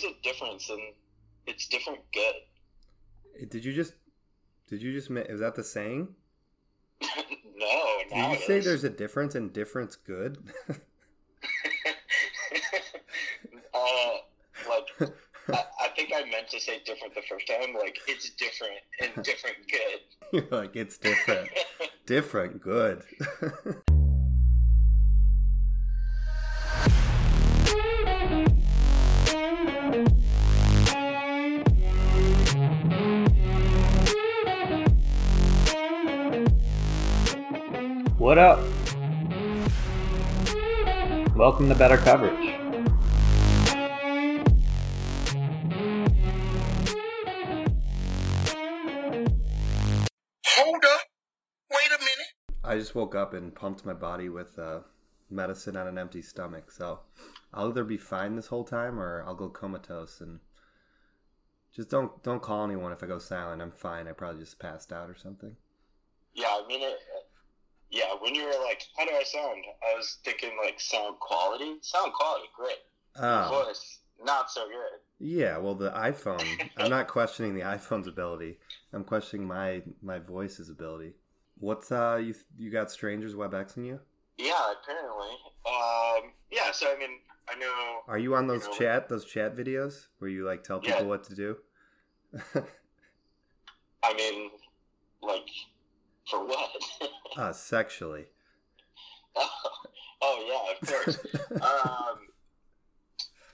there's a difference, and it's different good. Did you just? Did you just? Is that the saying? no, Did you say is. there's a difference and difference good? uh, like I, I think I meant to say different the first time. Like it's different and different good. You're like it's different, different good. What up? Welcome to Better Coverage. Hold up. Wait a minute. I just woke up and pumped my body with uh, medicine on an empty stomach, so I'll either be fine this whole time or I'll go comatose and just don't don't call anyone if I go silent. I'm fine. I probably just passed out or something. Yeah, I mean it. Yeah, when you were like, "How do I sound?" I was thinking like sound quality. Sound quality, great. Oh, Voice, not so good. yeah. Well, the iPhone. I'm not questioning the iPhone's ability. I'm questioning my my voice's ability. What's uh you you got strangers WebExing you? Yeah, apparently. Um, yeah, so I mean, I know. Are you on those You know, chat those chat videos where you like tell people Yeah. what to do? I mean, like, for what? uh, sexually. oh yeah, of course. um,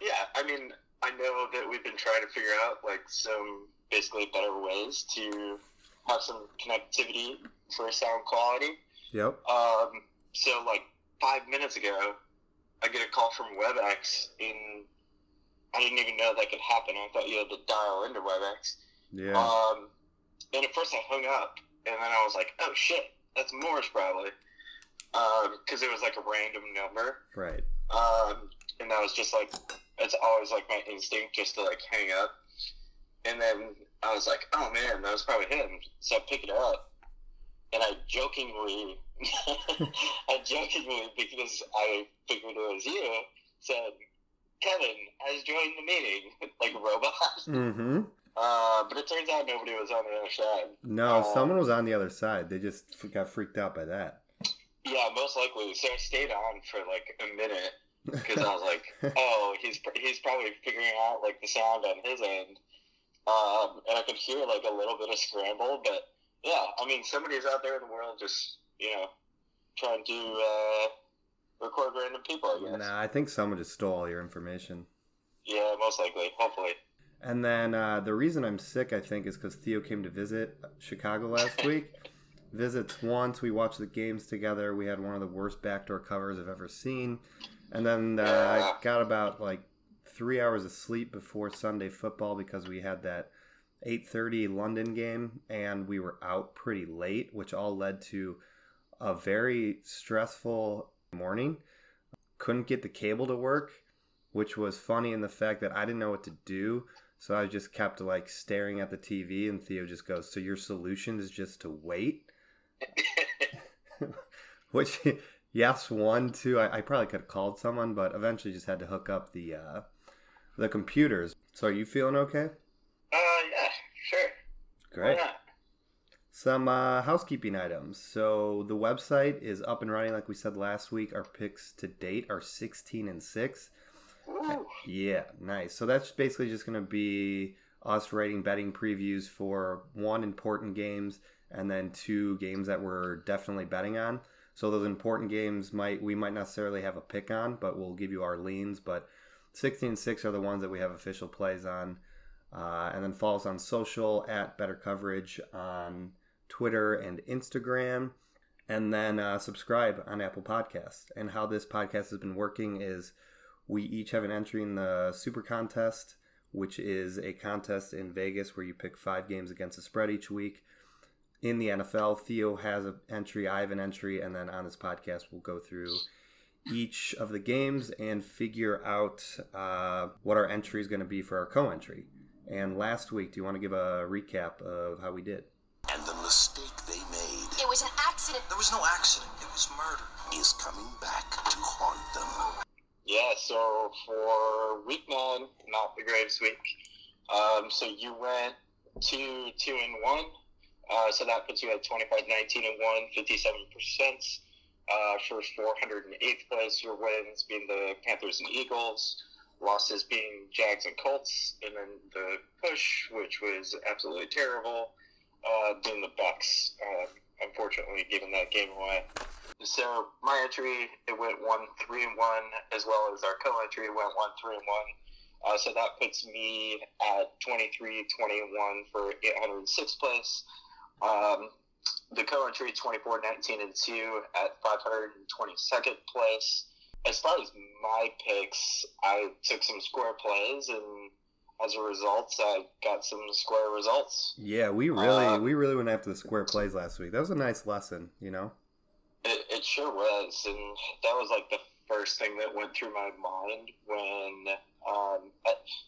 yeah, I mean, I know that we've been trying to figure out like some basically better ways to have some connectivity for sound quality. Yep. Um, so like five minutes ago, I get a call from WebEx, and I didn't even know that could happen. I thought you had to dial into WebEx. Yeah. Um, and at first I hung up, and then I was like, "Oh shit, that's Morse probably," because it was like a random number. right. Um, and that was just like, it's always like my instinct just to like hang up. And then I was like, oh man, that was probably him. So I pick it up, and I jokingly, I jokingly, because I figured it was you, said, Kevin has joined the meeting, like a robot. Mm-hmm. Uh, but it turns out nobody was on the other side. No, Uh, someone was on the other side. They just f- got freaked out by that. Yeah, most likely. So I stayed on for like a minute because I was like, oh, he's pr- he's probably figuring out like the sound on his end, um, and I could hear like a little bit of scramble. But yeah, I mean, somebody's out there in the world just you know trying to uh, record random people. I guess. nah, I think someone just stole all your information. Yeah, most likely. Hopefully. And then uh, the reason I'm sick, I think, is because Theo came to visit Chicago last week. Visits once. We watched the games together. We had one of the worst backdoor covers I've ever seen. And then uh, I got about like three hours of sleep before Sunday football because we had that 8:30 London game, and we were out pretty late, which all led to a very stressful morning. Couldn't get the cable to work, which was funny in the fact that I didn't know what to do. So I just kept like staring at the TV, and Theo just goes, "So your solution is just to wait?" Which, yes, one, two. I, I probably could have called someone, but eventually just had to hook up the uh, the computers. So are you feeling okay? Uh, yeah, sure. Great. Why not? Some uh, housekeeping items. So the website is up and running, like we said last week. Our picks to date are 16 and six. Woo. Yeah, nice. So that's basically just going to be us writing betting previews for one important games and then two games that we're definitely betting on. So those important games might we might necessarily have a pick on, but we'll give you our leans. But 16 and 6 are the ones that we have official plays on. Uh, and then follow us on social at Better Coverage on Twitter and Instagram. And then uh, subscribe on Apple Podcasts. And how this podcast has been working is we each have an entry in the Super Contest, which is a contest in Vegas where you pick five games against the spread each week. In the NFL, Theo has an entry, I have an entry, and then on this podcast, we'll go through each of the games and figure out uh, what our entry is going to be for our co entry. And last week, do you want to give a recap of how we did? And the mistake they made It was an accident. There was no accident. It was murder. is coming back to haunt them. Yeah, so for week nine, not the greatest week. Um, so you went two, two and one. Uh, so that puts you at 25, 19 and one, 57%. Uh, for 408th place, your wins being the Panthers and Eagles, losses being Jags and Colts, and then the push, which was absolutely terrible, uh, being the Bucs. Uh, unfortunately, giving that game away. So my entry it went one three and one, as well as our co-entry went one three and one. Uh, so that puts me at 23, 21 for 806th place. Um, the co-entry 24, 19 and two at 522nd place. As far as my picks, I took some square plays and as a result, I got some square results. Yeah, we really Uh, we really went after the square plays last week. That was a nice lesson, you know. It, it sure was, and that was like the first thing that went through my mind when, um,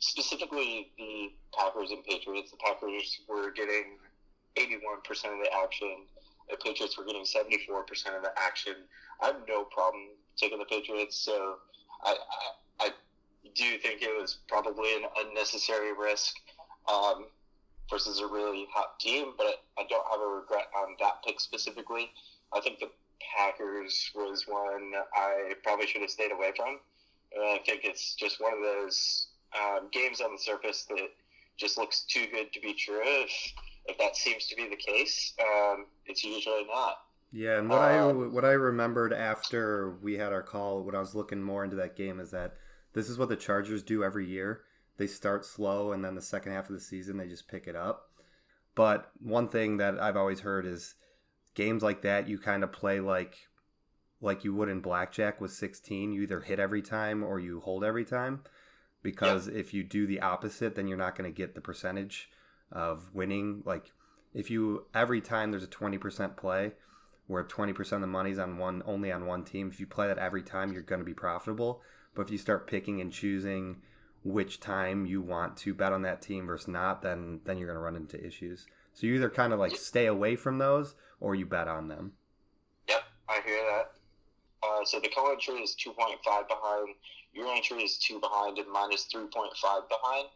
specifically the Packers and Patriots. The Packers were getting 81% of the action. The Patriots were getting 74% of the action. I have no problem taking the Patriots, so I, I, I do think it was probably an unnecessary risk um, versus a really hot team, but I don't have a regret on that pick specifically. I think the Packers was one I probably should have stayed away from. And I think it's just one of those um, games on the surface that just looks too good to be true. If, if that seems to be the case, um, it's usually not. Yeah, and what I Um, what I remembered after we had our call when I was looking more into that game is that this is what the Chargers do every year. They start slow and then the second half of the season they just pick it up. But one thing that I've always heard is games like that you kind of play like like you would in blackjack with 16, you either hit every time or you hold every time. Because if you do the opposite then you're not going to get the percentage of winning. Like if you every time there's a 20% play where 20% of the money's on one only on one team if you play that every time you're going to be profitable but if you start picking and choosing which time you want to bet on that team versus not then then you're going to run into issues so you either kind of like stay away from those or you bet on them Yep, I hear that. Uh, so the co-entry is 2.5 behind. Your entry is 2 behind and 3.5 behind.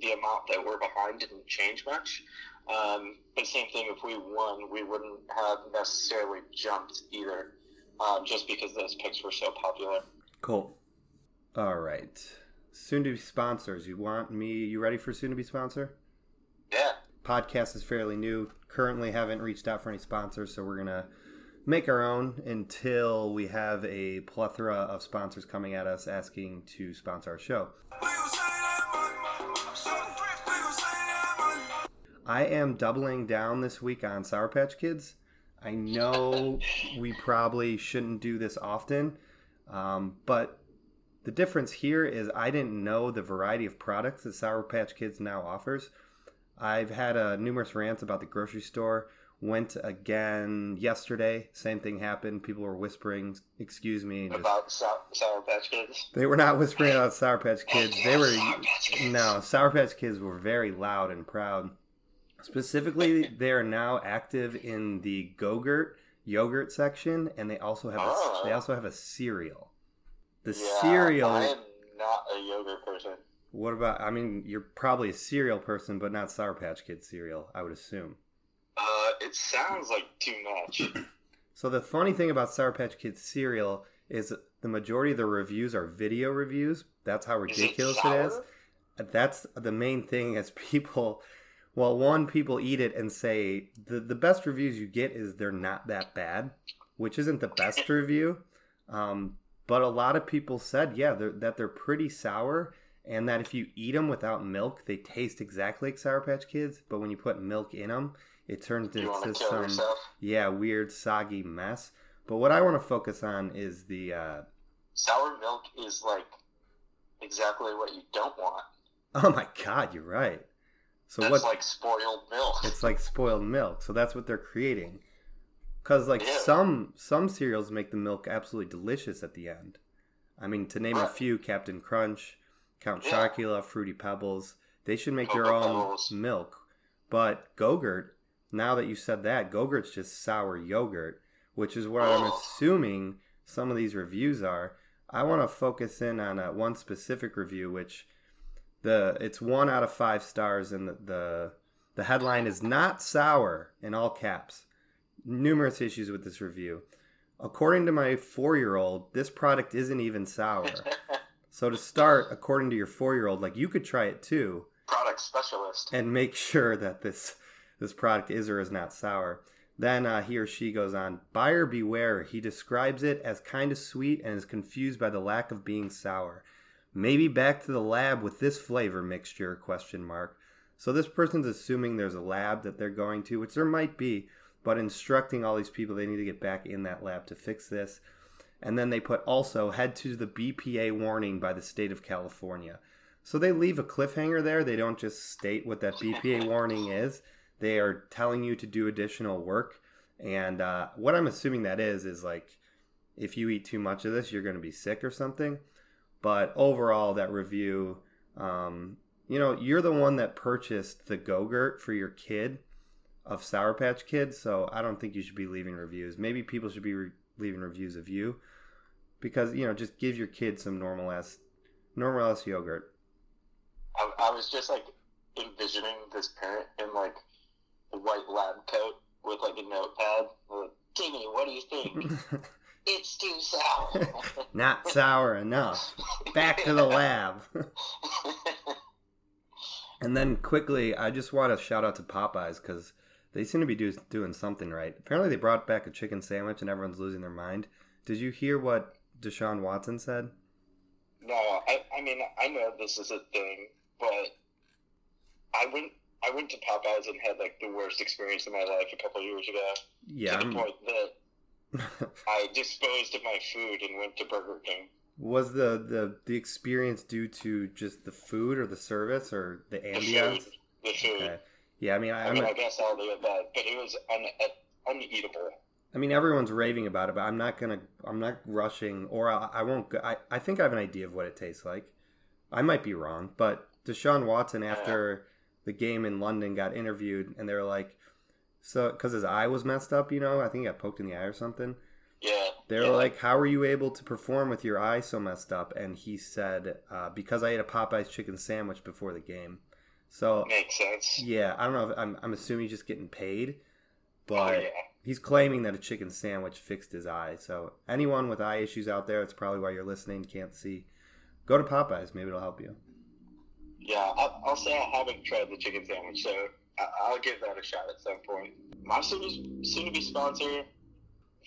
The amount that we're behind didn't change much. Um, but same thing, if we won, we wouldn't have necessarily jumped either, um, just because those picks were so popular. cool all right soon to be sponsors you want me you ready for soon to be sponsor Yeah, podcast is fairly new. Currently, haven't reached out for any sponsors, so we're gonna make our own until we have a plethora of sponsors coming at us asking to sponsor our show. I am doubling down this week on Sour Patch Kids. I know we probably shouldn't do this often, um, but the difference here is I didn't know the variety of products that Sour Patch Kids now offers. I've had uh, numerous rants about the grocery store. Went again yesterday. Same thing happened. People were whispering, "Excuse me." and just- about Sour, Sour Patch Kids. they were not whispering about Sour Patch Kids. They were Sour Patch Kids. no Sour Patch Kids were very loud and proud. Specifically, they are now active in the Go-Gurt yogurt section, and they also have a, Oh. they also have a cereal. The Yeah, cereal. I am not a yogurt person. What about? I mean, you're probably a cereal person, but not Sour Patch Kids cereal. I would assume. Uh, it sounds like too much. So the funny thing about Sour Patch Kids cereal is the majority of the reviews are video reviews. That's how it ridiculous it sour? is. That's the main thing is people well one people eat it and say the the best reviews you get is they're not that bad, which isn't the best review. Um, but a lot of people said yeah they're, that they're pretty sour and that if you eat them without milk they taste exactly like Sour Patch Kids, but when you put milk in them it turns into some yourself? yeah weird soggy mess. But what I want to focus on is the uh, Sour milk is like exactly what you don't want. oh my god you're right. So That's what like spoiled milk. it's like spoiled milk so that's what they're creating because like Yeah. some some cereals make the milk absolutely delicious at the end i mean to name a few captain crunch count Yeah. chocula fruity pebbles they should make their own Pebbles. milk but gogurt now that you said that gogurt's just sour yogurt which is what i'm Oh. assuming some of these reviews are I want to focus in on uh, one specific review, which the it's one out of five stars, and the, the the headline is not sour in all caps. Numerous issues with this review. According to my four year old, this product isn't even sour. so to start, according to your four year old, like you could try it too Product specialist. and make sure that this this product is or is not sour. Then uh, he or she goes on. Buyer beware. He describes it as kind of sweet and is confused by the lack of being sour. Maybe back to the lab with this flavor mixture? Question mark. So this person's assuming there's a lab that they're going to, which there might be, but instructing all these people they need to get back in that lab to fix this. And then they put also head to the BPA warning by the state of California. So they leave a cliffhanger there. They don't just state what that BPA warning is. They are telling you to do additional work. And uh, what I'm assuming that is, is like if you eat too much of this, you're going to be sick or something. But overall, that review, um, you know, you're the one that purchased the Go-Gurt for your kid of Sour Patch Kids. So I don't think you should be leaving reviews. Maybe people should be re- leaving reviews of you because, you know, just give your kids some normal ass, normal ass yogurt. I, I was just like envisioning this parent in like a white lab coat with like a notepad. Like, Timmy, what do you think? it's too sour. Not sour enough. Back to the lab. and then quickly, I just want to shout out to Popeyes because they seem to be do, doing something right. Apparently, they brought back a chicken sandwich and everyone's losing their mind. Did you hear what Deshaun Watson said? no, I, I mean I know this is a thing, but I went I went to Popeyes and had like the worst experience of my life a couple of years ago. Yeah. to the point that I disposed of my food and went to Burger King. was the, the the experience due to just the food or the service or the The ambiance? food, the food. Okay. Yeah, I mean, I, I mean, a- I guess all the above, but it was un, uh, uneatable. I mean, everyone's raving about it, but I'm not gonna. I'm not rushing, or I, I won't. Go, I I think I have an idea of what it tastes like. I might be wrong, but Deshaun Watson after the game in London got interviewed, and they were like, so because his eye was messed up, you know, I think he got poked in the eye or something. Yeah. They yeah. were like, "How were you able to perform with your eye so messed up?" And he said, uh, "Because I ate a Popeyes chicken sandwich before the game." So makes sense. yeah, I don't know. If, I'm I'm assuming he's just getting paid, Oh but yeah. he's claiming that a chicken sandwich fixed his eye. So anyone with eye issues out there, it's probably why you're listening, can't see. Go to Popeyes, maybe it'll help you. Yeah, I'll, I'll say I haven't tried the chicken sandwich, so I'll give that a shot at some point. My soon to be sponsor,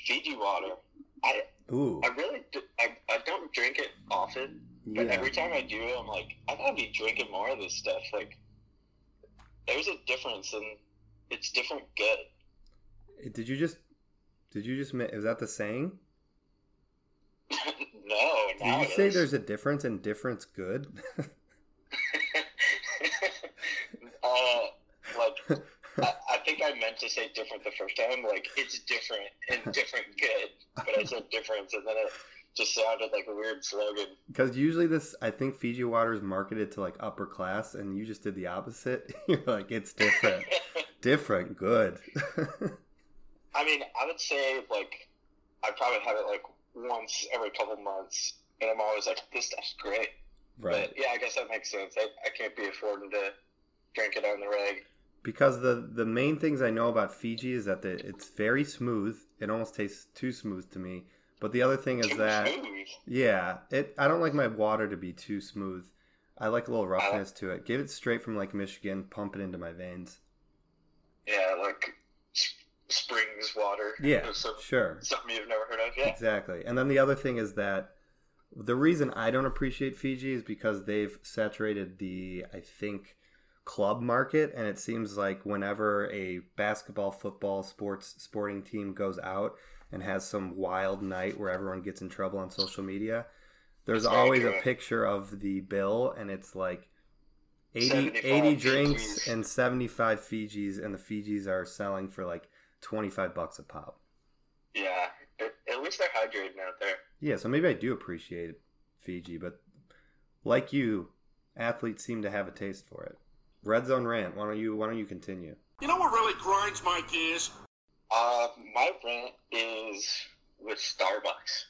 Fiji water. I Ooh, I really I, I don't drink it often, but yeah. every time I do, I'm like I gotta be drinking more of this stuff. Like, there's a difference, and it's different good. Did you just? Did you just? Is that the saying? no, Did you say is. there's a difference and difference good? uh, like I, I think I meant to say different the first time. Like it's different and different good, but I said difference, and then it just sounded like a weird slogan. Because usually this, I think Fiji water is marketed to like upper class, and you just did the opposite. You're like, it's different, different, good. I mean, I would say like I probably have it like once every couple months, and I'm always like, this stuff's great. right. But yeah, I guess that makes sense. I, I can't be affording to drink it on the reg. Because the the main things I know about Fiji is that the, it's very smooth. It almost tastes too smooth to me. But the other thing is Too that smooth. yeah, it I don't like my water to be too smooth. I like a little roughness to it. Give it straight from like Michigan, pump it into my veins. Yeah, like springs water. Yeah, Some, sure. something you've never heard of. Yeah. Exactly. And then the other thing is that the reason I don't appreciate Fiji is because they've saturated the, I think, club market. And it seems like whenever a basketball, football, sports, sporting team goes out and has some wild night where everyone gets in trouble on social media, there's That's very always a picture of the bill and it's like 80, 80 drinks Fijis. and 75 Fijis. And the Fijis are selling for like 25 bucks a pop. Yeah. At, at least they're hydrating out there. Yeah, so maybe I do appreciate Fiji, but like you, athletes seem to have a taste for it. Red Zone rant. Why don't you? Why don't you continue? You know what really grinds my gears? Uh, my rant is with Starbucks.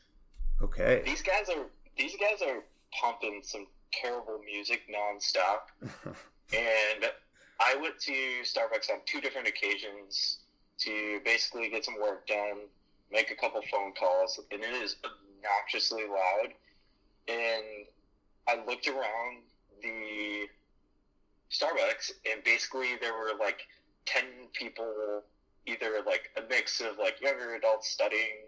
Okay. These guys are these guys are pumping some terrible music nonstop. and I went to Starbucks on two different occasions to basically get some work done, make a couple phone calls, and it is obnoxiously loud. And I looked around the Starbucks, and basically there were like 10 people, either like a mix of like younger adults studying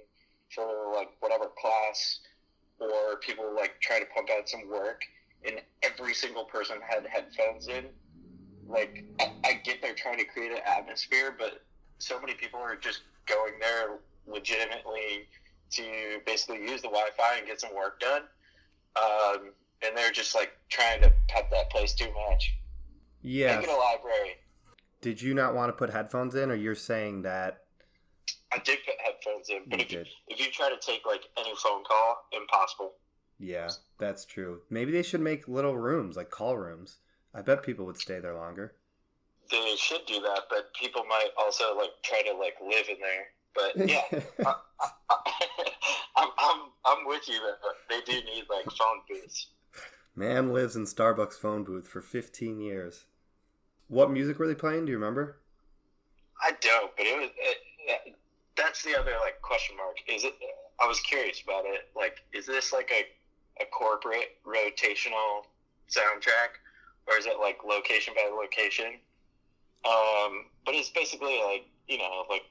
for like whatever class, or people like trying to pump out some work, and every single person had headphones in. Like, I, I get they're trying to create an atmosphere, but so many people are just going there legitimately to basically use the Wi-Fi and get some work done. Um, and they're just like trying to pet that place too much. yeah. Make it a library. Did you not want to put headphones in, or you're saying that I did put headphones in, but You if you, did. if you try to take like any phone call, impossible. Yeah, that's true. Maybe they should make little rooms, like call rooms. I bet people would stay there longer. They should do that, but people might also like try to like live in there. But yeah, I, I'm, I'm I'm with you that they do need like phone booths. Man lives in Starbucks phone booth for 15 years. What music were they playing? Do you remember? I don't, but it was. It, that's the other like question mark. Is it? I was curious about it. Like, is this like a a corporate rotational soundtrack, or is it like location by location? Um, but it's basically like you know like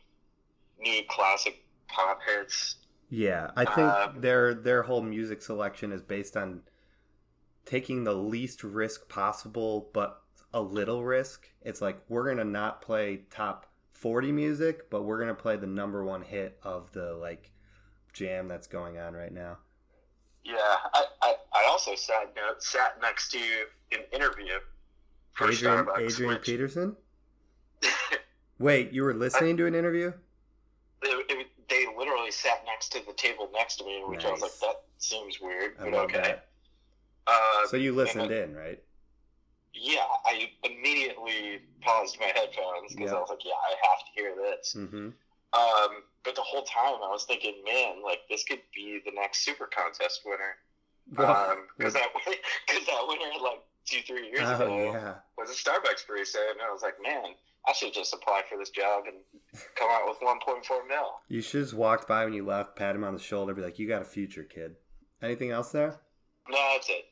new classic pop hits. Yeah, I think Um, their their whole music selection is based on taking the least risk possible, but a little risk. It's like we're gonna not play top 40 music, but we're gonna play the number one hit of the like jam that's going on right now. Yeah, I, I, I also sat note sat next to an interview for Adrian Starbucks. Adrian which, Peterson. Wait, you were listening to an interview? it, it, they literally sat next to the table next to me, which I was like, that seems weird, I but okay. Uh, So you listened in, right? Yeah, I immediately paused my headphones because Yeah. I was like, yeah, I have to hear this. Mm-hmm. Um, but the whole time I was thinking, man, like this could be the next super contest winner. Um, because that because that winner like two three years oh ago yeah. was a Starbucks barista, and I was like, man, I should just apply for this job and come out with 1.4 mil. You should just walked by when you left, pat him on the shoulder, be like, "You got a future, kid." Anything else there? No, that's it.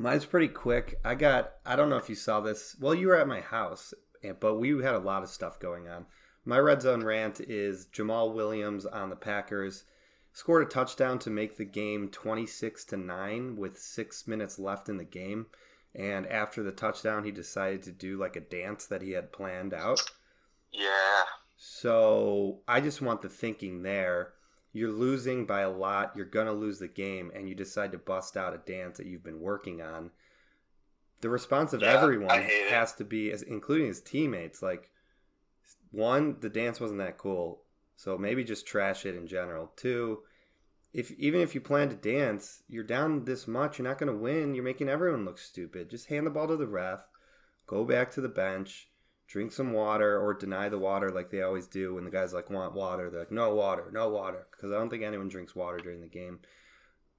Mine's pretty quick. I got. I don't know if you saw this. Well, you were at my house, but we had a lot of stuff going on. My red zone rant is Jamaal Williams on the Packers scored a touchdown to make the game 26 to 9 with 6 minutes left in the game and after the touchdown he decided to do like a dance that he had planned out Yeah. so I just want the thinking there. You're losing by a lot. You're going to lose the game, and you decide to bust out a dance that you've been working on. The response of Yeah, everyone hate it. has to be, as including his teammates, like, one, the dance wasn't that cool, so maybe just trash it in general. Two, if even if you plan to dance, you're down this much, you're not going to win. You're making everyone look stupid. Just hand the ball to the ref, go back to the bench, drink some water or deny the water like they always do when the guys like want water. They're like no water no water. Because i don't think anyone drinks water during the game.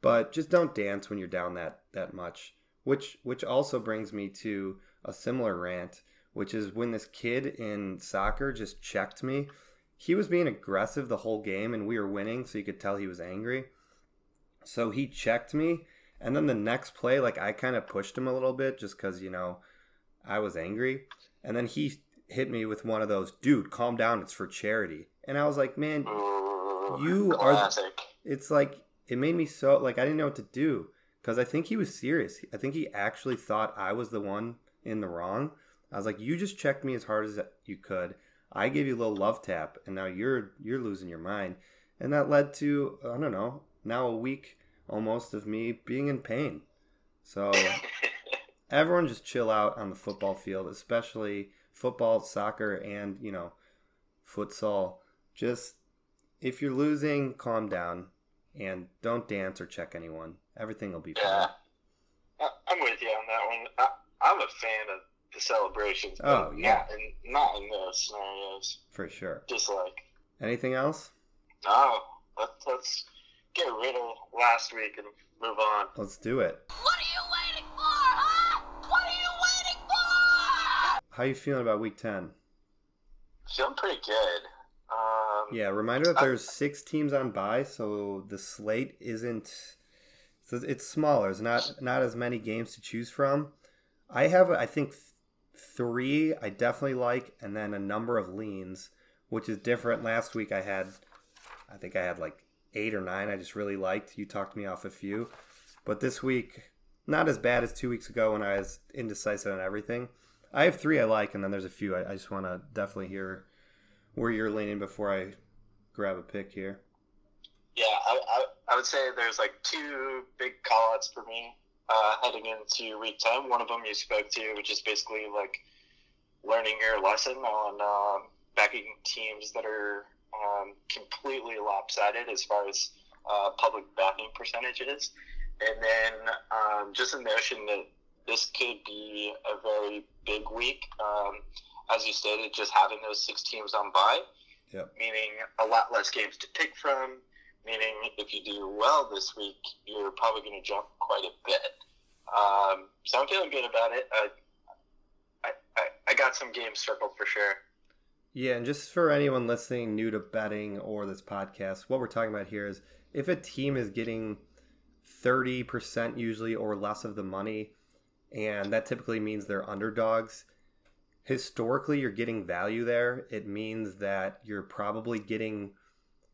But just don't dance when you're down that that much which which also brings me to a similar rant which is when this kid in soccer just checked me he was being aggressive the whole game and we were winning so you could tell he was angry. So he checked me and then the next play like i kind of pushed him a little bit just because you know i was angry and then he hit me with one of those, dude, calm down, it's for charity. And I was like, man, Ooh, You are- it's like, it made me so, like, I didn't know what to do. Because I think he was serious. I think he actually thought I was the one in the wrong. I was like, you just checked me as hard as you could. I gave you a little love tap, and now you're you're losing your mind. And that led to, I don't know, now a week almost of me being in pain. So everyone just chill out on the football field, especially football, soccer, and you know, futsal. Just if you're losing, calm down and don't dance or check anyone. Everything will be fine. yeah. I'm with you on that one. I, I'm a fan of the celebrations. but Oh, yeah. Not in, not in those scenarios. For sure. Just like, Anything else? no, let, let's get rid of last week and move on. Let's do it. How you feeling about week 10? Feeling pretty good. Um, Yeah, reminder that there's six teams on bye, so the slate isn't. So it's smaller. It's not not as many games to choose from. I have, I think, three I definitely like, and then a number of leans, which is different. Last week I had, I think I had like eight or nine. I just really liked. You talked me off a few, but this week not as bad as two weeks ago when I was indecisive on everything. I have three I like, and then there's a few I, I just want to definitely hear where you're leaning before I grab a pick here. Yeah, I, I, I would say there's like two big call-outs for me uh, heading into week 10. One of them you spoke to, which is basically like learning your lesson on um, backing teams that are um, completely lopsided as far as uh, public backing percentages. And then um, just the notion that this could be a very big week. Um, as you stated, just having those six teams on bye, Yep. meaning a lot less games to pick from, meaning if you do well this week, you're probably going to jump quite a bit. Um, so I'm feeling good about it. I, I, I, I got some games circled for sure. Yeah, and just for anyone listening new to betting or this podcast, what we're talking about here is if a team is getting 30% usually or less of the money, and that typically means they're underdogs, historically you're getting value there. It means that you're probably getting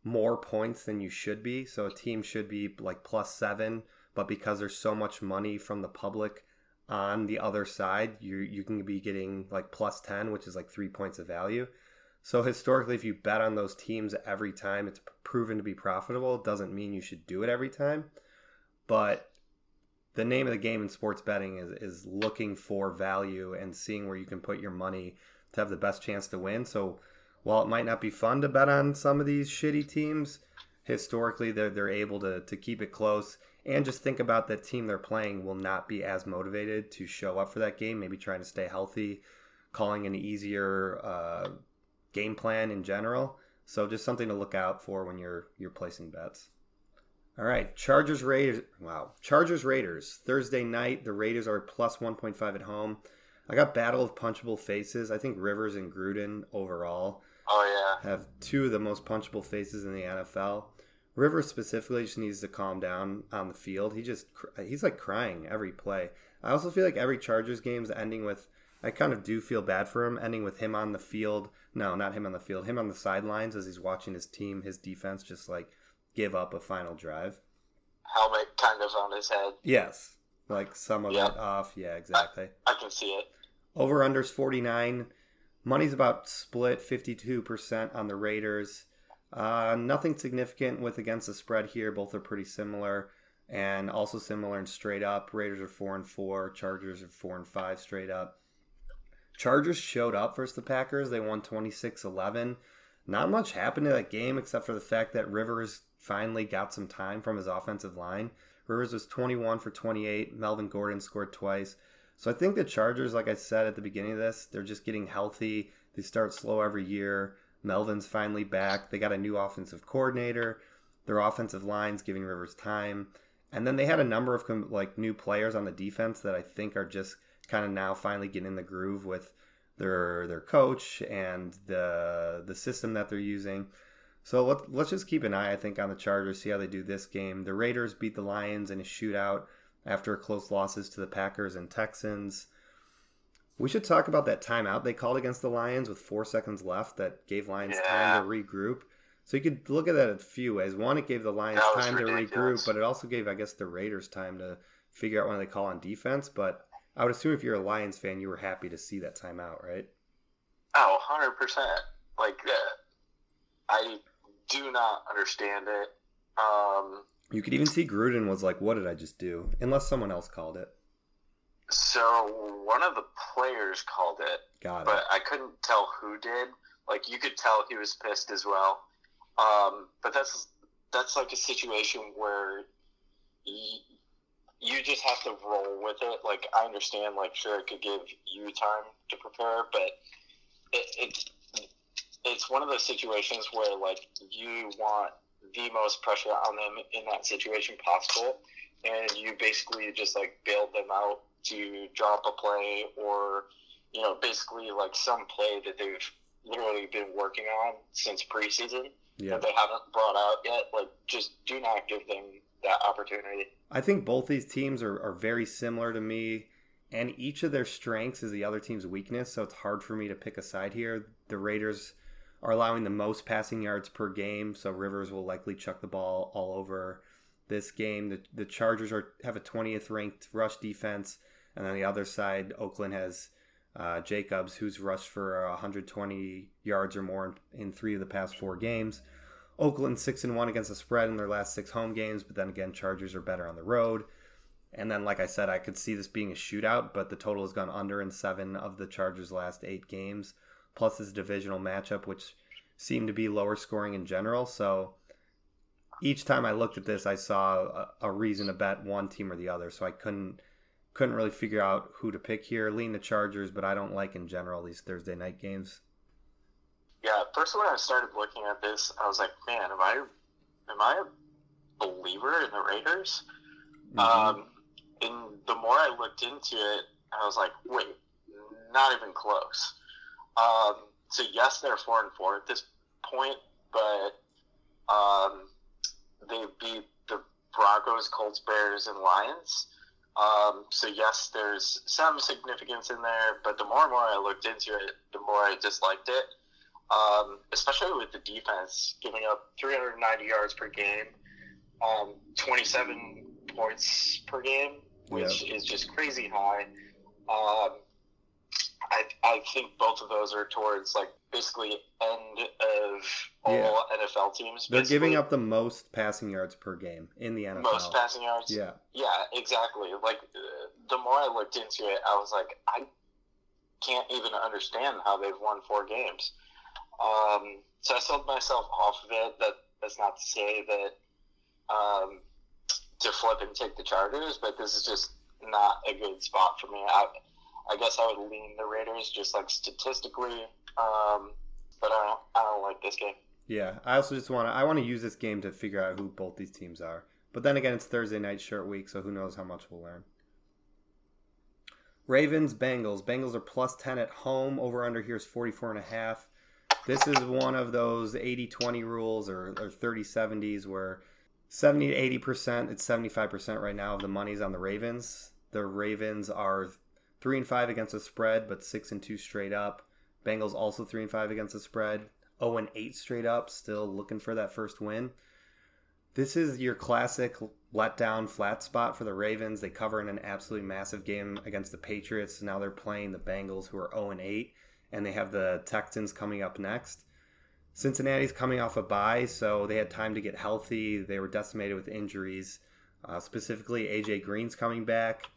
more points than you should be. So a team should be like plus seven, but because there's so much money from the public on the other side, you you can be getting like plus 10, which is like three points of value. So historically, if you bet on those teams every time it's proven to be profitable, it doesn't mean you should do it every time. But the name of the game in sports betting is, is looking for value and seeing where you can put your money to have the best chance to win. So while it might not be fun to bet on some of these shitty teams, historically they're, they're able to, to keep it close and just think about that team they're playing will not be as motivated to show up for that game, maybe trying to stay healthy, calling an easier uh, game plan in general. So just something to look out for when you're you're placing bets. All right, Chargers Raiders. Wow, Chargers Raiders Thursday night. The Raiders are plus one point five at home. I got battle of punchable faces. I think Rivers and Gruden overall Oh yeah, have two of the most punchable faces in the NFL. Rivers specifically just needs to calm down on the field. He just he's like crying every play. I also feel like every Chargers game is ending with. I kind of do feel bad for him, ending with him on the field. No, not him on the field. Him on the sidelines as he's watching his team, his defense, just like give up a final drive. helmet kind of on his head. Yes, like some of Yeah. it off. Yeah, exactly. I can see it. Over unders 49. Money's about split 52% on the Raiders. Uh, nothing significant with against the spread here. Both are pretty similar and also similar in straight up. Raiders are 4 and 4, Chargers are 4 and 5 straight up. Chargers showed up versus the Packers. They won 26-11. Not much happened in that game except for the fact that Rivers finally got some time from his offensive line. Rivers was 21 for 28. Melvin Gordon scored twice. So I think the Chargers, like I said at the beginning of this, they're just getting healthy. They start slow every year. Melvin's finally back. They got a new offensive coordinator. Their offensive line's giving Rivers time. And then they had a number of like new players on the defense that I think are just kind of now finally getting in the groove with their their coach and the the system that they're using. So let, let's just keep an eye, I think, on the Chargers, see how they do this game. The Raiders beat the Lions in a shootout after close losses to the Packers and Texans. We should talk about that timeout they called against the Lions with four seconds left that gave Lions Yeah. time to regroup. So you could look at that a few ways. One, it gave the Lions time to regroup, but it also gave, I guess, the Raiders time to figure out when they call on defense. But I would assume if you're a Lions fan, you were happy to see that timeout, right? Oh, 100%. Like, uh, I do not understand it. Um, You could even see Gruden was like, "What did I just do?" Unless someone else called it. so, one of the players called it, Got it. but I couldn't tell who did. Like, you could tell he was pissed as well. Um, but that's that's like a situation where you, you just have to roll with it. Like, I understand, like, sure, it could give you time to prepare, but it, it it's one of those situations where like you want the most pressure on them in that situation possible, and you basically just like bailed them out to drop a play or you know basically like some play that they've literally been working on since preseason Yeah. that they haven't brought out yet. Like just do not give them that opportunity. I think both these teams are, are very similar to me, and each of their strengths is the other team's weakness, so it's hard for me to pick a side here. The Raiders are allowing the most passing yards per game, so Rivers will likely chuck the ball all over this game. The, the Chargers are have a 20th ranked rush defense, and on the other side, Oakland has uh, Jacobs, who's rushed for 120 yards or more in, in three of the past four games. Oakland six and one against the spread in their last six home games, but then again, Chargers are better on the road. And then, like I said, I could see this being a shootout, but the total has gone under in seven of the Chargers' last eight games. Plus, this divisional matchup, which seemed to be lower scoring in general. So each time I looked at this, I saw a, a reason to bet one team or the other. So I couldn't couldn't really figure out who to pick here. Lean the Chargers, but I don't like in general these Thursday night games. Yeah, first when I started looking at this, I was like, man, am I am I a believer in the Raiders? Mm-hmm. Um, and the more I looked into it, I was like, wait, not even close. Um, so yes, they're four and four at this point, but um, they beat the Broncos, Colts, Bears, and Lions. Um, so yes, there's some significance in there, but the more and more I looked into it, the more I disliked it. Um, especially with the defense giving up 390 yards per game, um, 27 points per game, which is just crazy high. Um, I, I think both of those are towards like basically end of all Yeah. NFL teams. They're giving up the most passing yards per game in the NFL. most passing yards. Yeah. Yeah, exactly. Like uh, the more I looked into it, I was like, I can't even understand how they've won four games. Um, so I sold myself off of it. That that's not to say that um, to flip and take the Chargers, but this is just not a good spot for me. I, I guess I would lean the Raiders just like statistically, um, but I don't, I don't like this game. Yeah, I also just want to I want to use this game to figure out who both these teams are. But then again, it's Thursday night short week, so who knows how much we'll learn. Ravens Bengals. Bengals are plus 10 at home. Over under here is 44 and a half. This is one of those 80-20 rules or, or 30-70s where 70 to 80%, it's 75% right now of the money's on the Ravens. The Ravens are 3 and 5 against the spread, but 6 and 2 straight up. Bengals also 3 and 5 against the spread. 0 and 8 straight up, still looking for that first win. This is your classic letdown flat spot for the Ravens. They cover in an absolutely massive game against the Patriots. Now they're playing the Bengals, who are 0 and 8, and they have the Texans coming up next. Cincinnati's coming off a bye, so they had time to get healthy. They were decimated with injuries. Uh, specifically, AJ Green's coming back.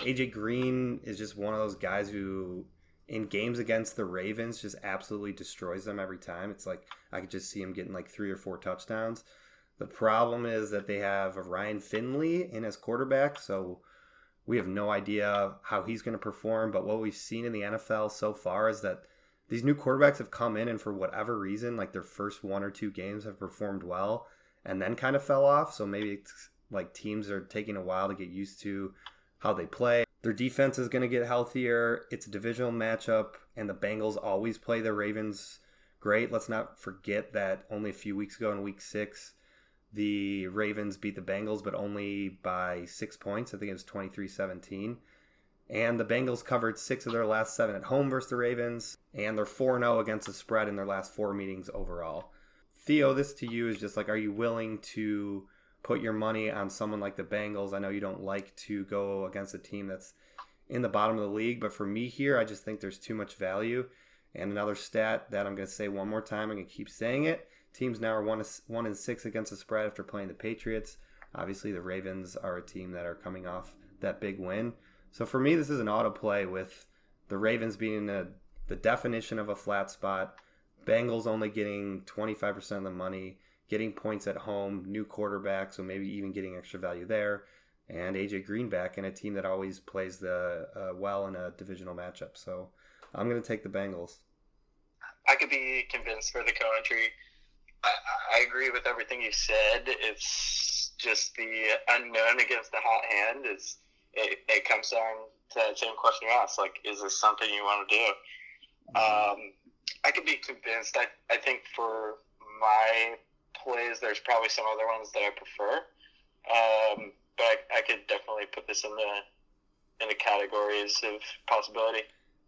AJ Green is just one of those guys who, in games against the Ravens, just absolutely destroys them every time. It's like I could just see him getting like three or four touchdowns. The problem is that they have Ryan Finley in as quarterback, so we have no idea how he's going to perform. But what we've seen in the NFL so far is that these new quarterbacks have come in and for whatever reason, like their first one or two games have performed well and then kind of fell off. So maybe it's like teams are taking a while to get used to how they play. Their defense is going to get healthier. It's a divisional matchup, and the Bengals always play the Ravens great. Let's not forget that only a few weeks ago in week six, the Ravens beat the Bengals, but only by six points. I think it was 23 17. And the Bengals covered six of their last seven at home versus the Ravens, and they're 4 0 against the spread in their last four meetings overall. Theo, this to you is just like, are you willing to put your money on someone like the Bengals? I know you don't like to go against a team that's in the bottom of the league, but for me here, I just think there's too much value. And another stat that I'm going to say one more time, I'm going to keep saying it. Teams now are one, one and six against the spread after playing the Patriots. Obviously, the Ravens are a team that are coming off that big win. So for me, this is an auto play with the Ravens being a, the definition of a flat spot. Bengals only getting 25% of the money, getting points at home, new quarterback, so maybe even getting extra value there, and AJ Green back in a team that always plays the uh, well in a divisional matchup. So I'm going to take the Bengals. I could be convinced for the country. I, I agree with everything you said. It's just the unknown against the hot hand. Is it, it comes down to that same question you asked. Like, is this something you want to do? Um, I could be convinced. I, I think for my plays, there's probably some other ones that I prefer. Um, but I, I could definitely put this in the in the categories of possibility.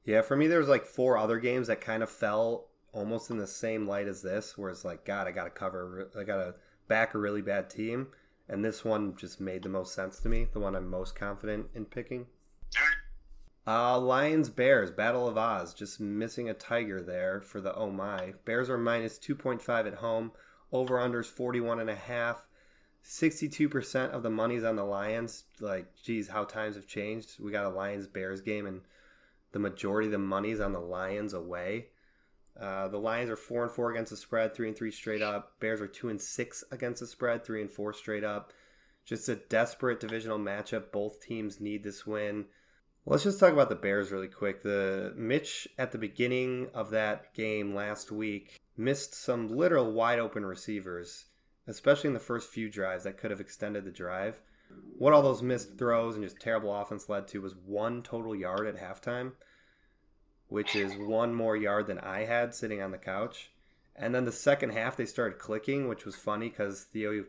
Yeah, for me, there was like four other games that kind of fell almost in the same light as this, where it's like, God, I got to cover, I got to back a really bad team, and this one just made the most sense to me, the one I'm most confident in picking. Uh, Lions Bears Battle of Oz just missing a tiger there for the oh my. Bears are minus 2.5 at home. Over unders 41 and a half. 62% of the money's on the Lions. Like, geez, how times have changed. We got a Lions Bears game and the majority of the money's on the Lions away. Uh, the Lions are four and four against the spread, three and three straight up. Bears are two and six against the spread, three and four straight up. Just a desperate divisional matchup. Both teams need this win. Let's just talk about the Bears really quick. The Mitch at the beginning of that game last week missed some literal wide open receivers, especially in the first few drives that could have extended the drive. What all those missed throws and just terrible offense led to was one total yard at halftime, which is one more yard than I had sitting on the couch. And then the second half they started clicking, which was funny because Theo,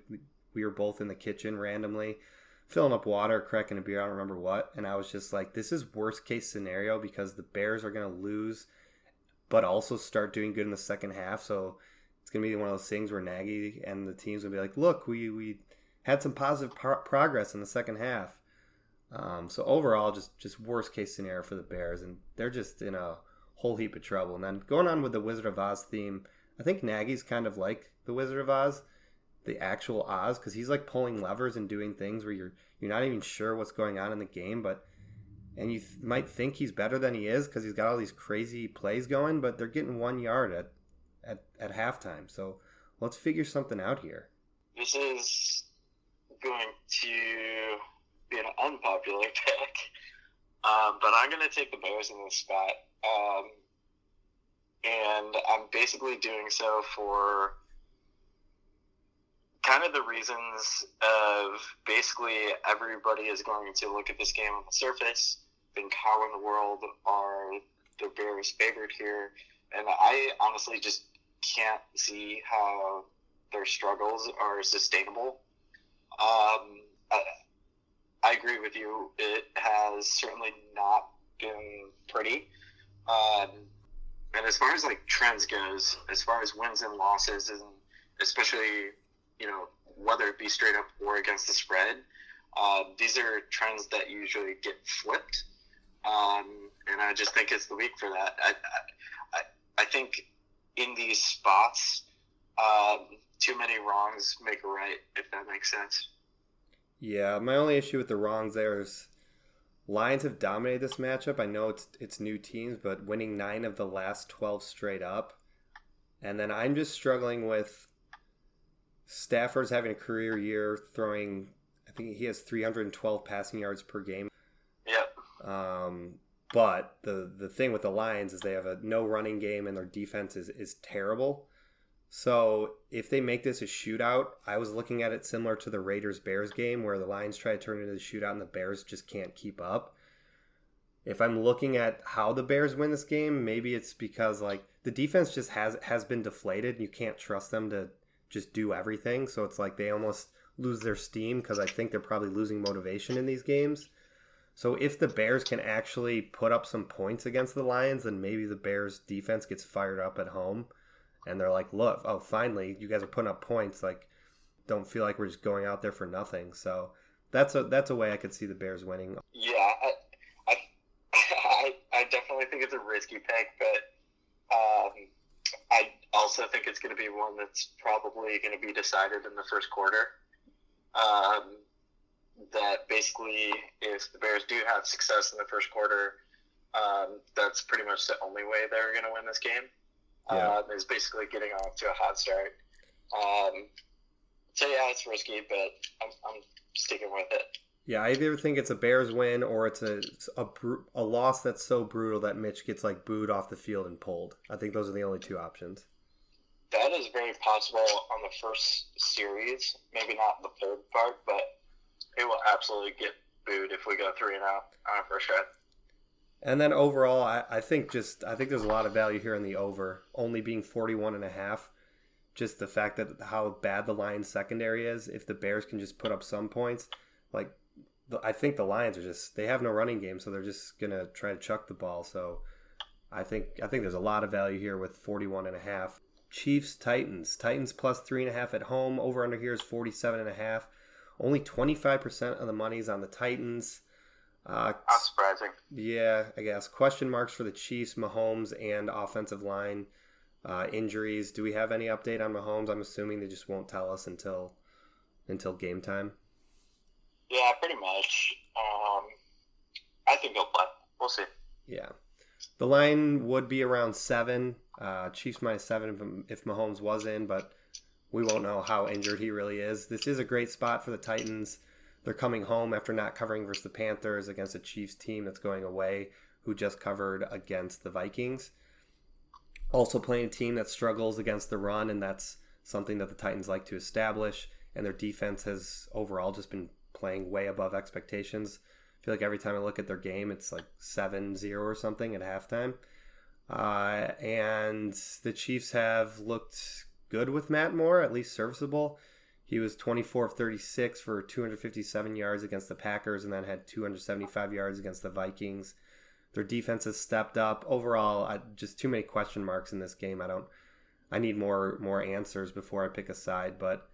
we were both in the kitchen randomly filling up water, cracking a beer, I don't remember what. And I was just like, this is worst case scenario because the Bears are going to lose, but also start doing good in the second half. So it's going to be one of those things where Nagy and the team's going to be like, look, we, we had some positive pro- progress in the second half. Um, so overall, just just worst case scenario for the Bears, and they're just in a whole heap of trouble. And then going on with the Wizard of Oz theme, I think Nagy's kind of like the Wizard of Oz the actual Oz because he's like pulling levers and doing things where you're you're not even sure what's going on in the game, but and you th- might think he's better than he is because he's got all these crazy plays going, but they're getting one yard at at at halftime. So let's figure something out here. This is going to be an unpopular pick, um, but I'm going to take the Bears in this spot, um, and I'm basically doing so for kind of the reasons of basically everybody is going to look at this game on the surface, think how in the world are the Bears favored here, and I honestly just can't see how their struggles are sustainable. Um, I, I agree with you. It has certainly not been pretty. Um, and as far as like trends goes, as far as wins and losses, and especially you know, whether it be straight up or against the spread. Uh, these are trends that usually get flipped, um, and I just think it's the week for that. I, I, I think in these spots, um, too many wrongs make a right, if that makes sense. Yeah, my only issue with the wrongs there is Lions have dominated this matchup. I know it's it's new teams, but winning nine of the last twelve straight up, and then I'm just struggling with Stafford's having a career year, throwing. I think he has 312 passing yards per game. Yep. Um, but the the thing with the Lions is they have a no running game and their defense is is terrible. So if they make this a shootout, I was looking at it similar to the Raiders Bears game where the Lions try to turn it into a shootout and the Bears just can't keep up. If I'm looking at how the Bears win this game, maybe it's because like the defense just has has been deflated. and You can't trust them to just do everything. So it's like they almost lose their steam because I think they're probably losing motivation in these games. So if the Bears can actually put up some points against the Lions, then maybe the Bears defense gets fired up at home and they're like, look, oh, finally, you guys are putting up points. Like, don't feel like we're just going out there for nothing. So that's a that's a way I could see the Bears winning. Yeah, I, I, I, definitely think it's a risky pick, but um, also think it's going to be one that's probably going to be decided in the first quarter. Um, that basically, if the Bears do have success in the first quarter, um, that's pretty much the only way they're going to win this game. Yeah. Um, is basically getting off to a hot start. Um, so yeah, it's risky, but I'm, I'm sticking with it. Yeah, I either think it's a Bears win or it's a, a a loss that's so brutal that Mitch gets like booed off the field and pulled. I think those are the only two options. That is very possible on the first series. Maybe not the third part, but it will absolutely get booed if we go three and out on our first. And then overall, I, I think just I think there's a lot of value here in the over, only being 41 and a half. Just the fact that how bad the Lions secondary is. If the Bears can just put up some points, like I think the Lions are just they have no running game, so they're just gonna try to chuck the ball. So I think I think there's a lot of value here with 41 and a half. Chiefs Titans Titans plus three and a half at home. Over under here is 47 and a half. Only 25% of the money is on the Titans. Uh, Not surprising. yeah, I guess. Question marks for the Chiefs, Mahomes, and offensive line uh, injuries. Do we have any update on Mahomes? I'm assuming they just won't tell us until until game time. Yeah, pretty much. Um, I think he'll play. We'll see. Yeah, the line would be around seven. Uh, Chiefs minus seven if, if Mahomes was in, but we won't know how injured he really is. This is a great spot for the Titans. They're coming home after not covering versus the Panthers against a Chiefs team that's going away, who just covered against the Vikings. Also playing a team that struggles against the run, and that's something that the Titans like to establish. And their defense has overall just been playing way above expectations. I feel like every time I look at their game, it's like 7 0 or something at halftime. Uh, and the Chiefs have looked good with Matt Moore, at least serviceable. He was 24 of 36 for 257 yards against the Packers and then had 275 yards against the Vikings. Their defense has stepped up. Overall, I, just too many question marks in this game. I don't I need more more answers before I pick a side, but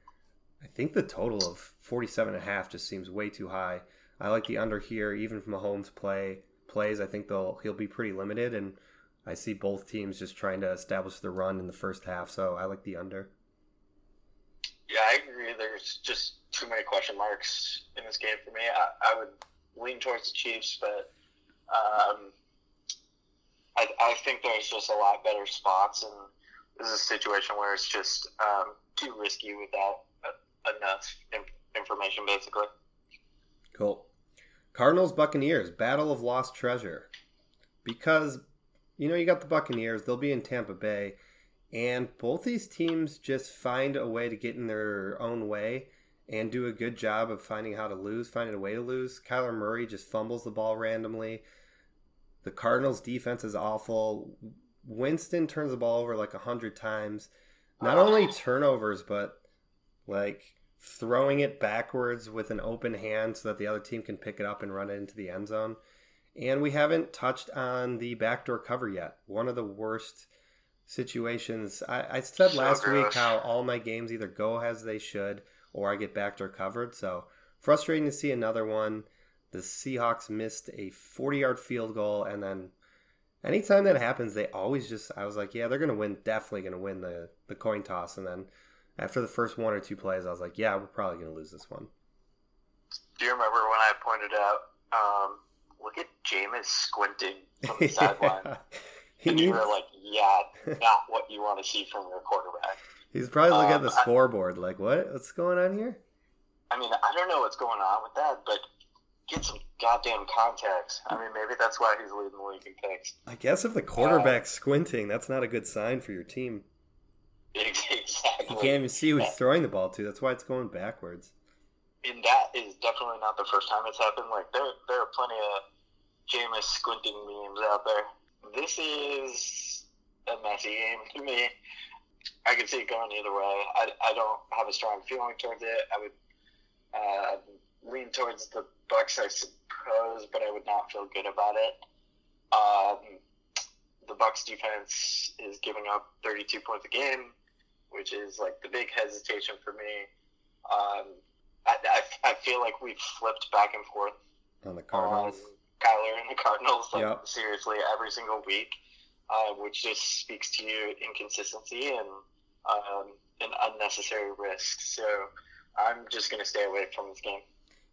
I think the total of 47 and a half just seems way too high. I like the under here even if Mahomes play plays, I think they'll he'll be pretty limited and I see both teams just trying to establish the run in the first half, so I like the under. Yeah, I agree. There's just too many question marks in this game for me. I, I would lean towards the Chiefs, but um, I, I think there's just a lot better spots, and this is a situation where it's just um, too risky without enough in- information, basically. Cool. Cardinals Buccaneers battle of lost treasure because you know you got the Buccaneers. They'll be in Tampa Bay. And both these teams just find a way to get in their own way and do a good job of finding how to lose, finding a way to lose. Kyler Murray just fumbles the ball randomly. The Cardinals' defense is awful. Winston turns the ball over like a hundred times. Not only turnovers, but like throwing it backwards with an open hand so that the other team can pick it up and run it into the end zone. And we haven't touched on the backdoor cover yet. One of the worst situations. I, I said So last week how all my games either go as they should or I get backdoor covered. So frustrating to see another one. The Seahawks missed a 40 yard field goal, and then anytime that happens, they always just. I was like, yeah, they're gonna win. Definitely gonna win the the coin toss, and then after the first one or two plays, I was like, yeah, we're probably gonna lose this one. Do you remember when I pointed out, um, at Jameis squinting from the sideline? he And you were like, yeah, not what you want to see from your quarterback. he's probably looking at um, the I- scoreboard, like, what? What's going on here? I mean, I don't know what's going on with that, but get some goddamn context. I mean, maybe that's why he's leading the league in picks. I guess if the quarterback's squinting, that's not a good sign for your team. exactly. You can't even see who he's throwing the ball to. That's why it's going backwards. And that is definitely not the first time it's happened. Like, there, there are plenty of Jameis squinting memes out there. This is a messy game to me. I can see it going either way. I, I don't have a strong feeling towards it. I would uh, lean towards the Bucs, I suppose, but I would not feel good about it. Um, the Bucs defense is giving up 32 points a game, which is like the big hesitation for me. Um, I, I, I feel like we've flipped back and forth On the on Cardinals. Kyler and the Cardinals, like Yep. seriously every single week, uh, which just speaks to your inconsistency and um, an unnecessary risk. So I'm just going to stay away from this game.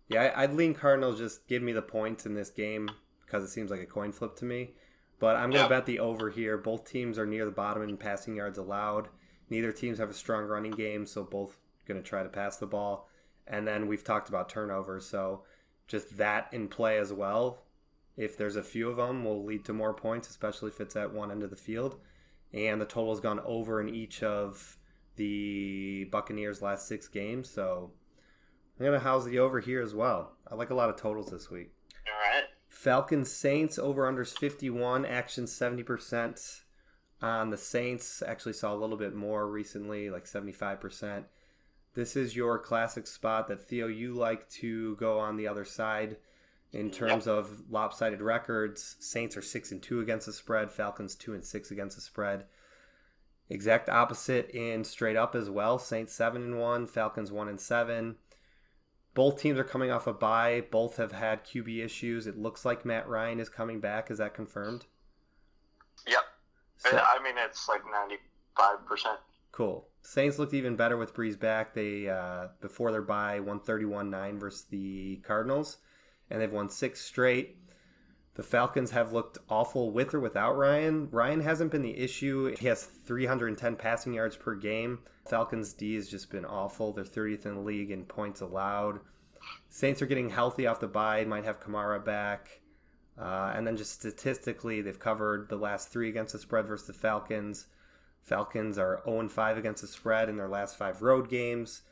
Yeah, I'd lean Cardinals. Just give me the points in this game because it seems like a coin flip to me. But I'm going to Yeah. bet the over here. Both teams are near the bottom in passing yards allowed. Neither teams have a strong running game, so both going to try to pass the ball. And then we've talked about turnovers, so just that in play as well. If there's a few of them, will lead to more points, especially if it's at one end of the field. and the total has gone over in each of the Buccaneers' last six games. So I'm gonna house the over here as well. I like a lot of totals this week. All right. Falcons Saints over unders 51, action 70% on the Saints. Actually saw a little bit more recently, like 75%. This is your classic spot that Theo you like to go on the other side in terms of lopsided records. Saints are 6 and 2 against the spread, Falcons 2 and 6 against the spread. Exact opposite in straight up as well. Saints 7 and 1, Falcons 1 and 7. Both teams are coming off a bye. Both have had QB issues. It looks like Matt Ryan is coming back. Is that confirmed? Yep. So- I mean, it's like 95%. Cool. Saints looked even better with Brees back. They uh, before their bye won 31-9 versus the Cardinals, and they've won six straight. The Falcons have looked awful with or without Ryan. Ryan hasn't been the issue. He has 310 passing yards per game. Falcons D has just been awful. They're 30th in the league in points allowed. Saints are getting healthy off the bye. Might have Kamara back. Uh, and then just statistically, they've covered the last three against the spread versus the Falcons. Falcons are 0 5 against the spread in their last five road games.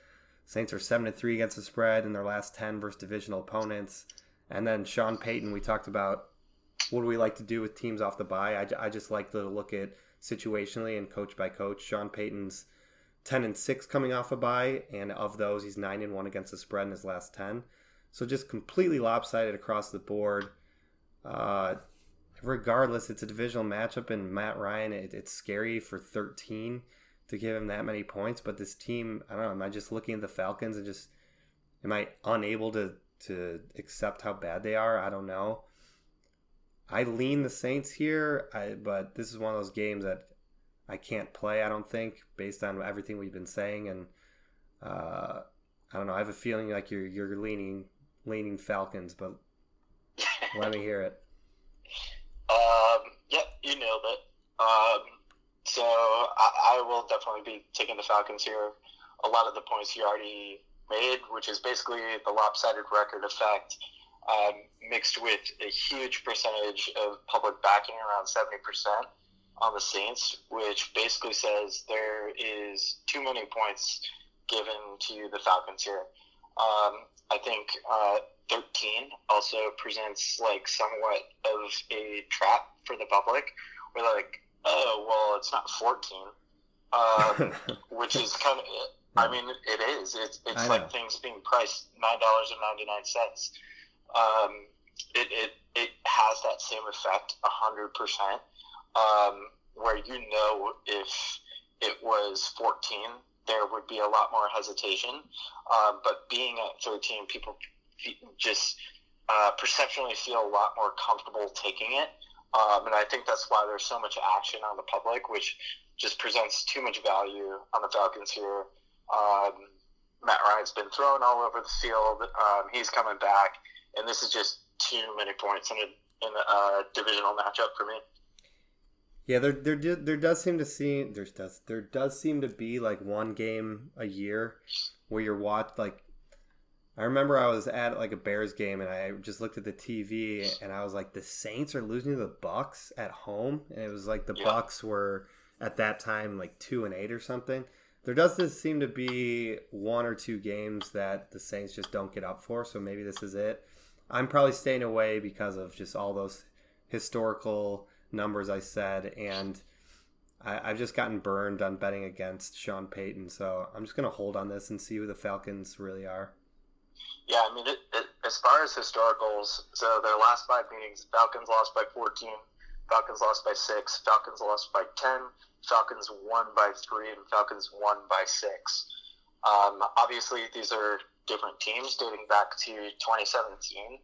Saints are 7 3 against the spread in their last 10 versus divisional opponents. And then Sean Payton, we talked about what do we like to do with teams off the bye. I, I just like to look at situationally and coach by coach. Sean Payton's 10 and 6 coming off a bye, and of those, he's 9 and 1 against the spread in his last 10. So just completely lopsided across the board. Uh, regardless, it's a divisional matchup, and Matt Ryan, it, it's scary for 13 to give him that many points. But this team, I don't know, am I just looking at the Falcons and just, am I unable to, to accept how bad they are? I don't know. I lean the Saints here, I, but this is one of those games that I can't play, I don't think, based on everything we've been saying. And uh, I don't know, I have a feeling like you're, you're leaning, leaning Falcons, but let me hear it. Um, yep, you nailed it. Um, so I, I will definitely be taking the Falcons here. A lot of the points you already made, which is basically the lopsided record effect, um, mixed with a huge percentage of public backing, around 70% on the Saints, which basically says there is too many points given to the Falcons here. Um, I think uh, 13 also presents like somewhat of a trap for the public. Where they're like, oh, well, it's not 14, um, which is kind of. I mean, it is. It's, it's like things being priced nine dollars and ninety nine cents. Um, it, it it has that same effect a hundred percent. Um, where you know if it was fourteen, there would be a lot more hesitation. Um, but being at thirteen, people just uh, perceptually feel a lot more comfortable taking it. Um, and I think that's why there's so much action on the public, which just presents too much value on the Falcons here. Um, Matt Ryan's been thrown all over the field. Um, he's coming back, and this is just too many points in a, in a uh, divisional matchup for me. Yeah, there there there does seem to see there does there does seem to be like one game a year where you're watched like I remember I was at like a Bears game and I just looked at the TV and I was like the Saints are losing to the Bucs at home and it was like the Yeah. Bucs were at that time like 2 and 8 or something. There does just seem to be one or two games that the Saints just don't get up for, so maybe this is it. I'm probably staying away because of just all those historical numbers I said, and I, I've just gotten burned on betting against Sean Payton, so I'm just gonna hold on this and see who the Falcons really are. Yeah, I mean, it, it, as far as historicals, so their last five meetings, Falcons lost by 14, Falcons lost by 6, Falcons lost by 10, Falcons won by 3, and Falcons won by 6. Um, obviously, these are different teams dating back to 2017.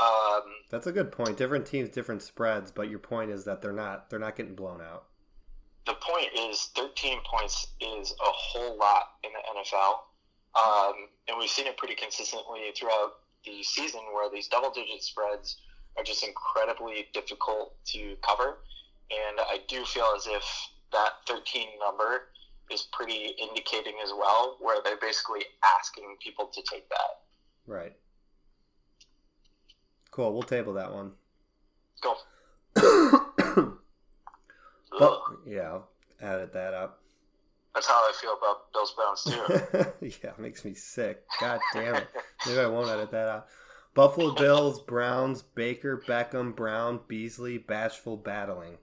Um, That's a good point. Different teams, different spreads, but your point is that they're not they're not getting blown out. the point is 13 points is a whole lot in the NFL. Um, and we've seen it pretty consistently throughout the season where these double digit spreads are just incredibly difficult to cover. And I do feel as if that 13 number is pretty indicating as well, where they're basically asking people to take that. Right. Cool. We'll table that one. Go. But yeah, I'll edit that up. That's how I feel about Bills Browns too. yeah, it makes me sick. God damn it. Maybe I won't edit that out. Buffalo Bills, Browns, Baker, Beckham, Brown, Beasley, Bashful battling.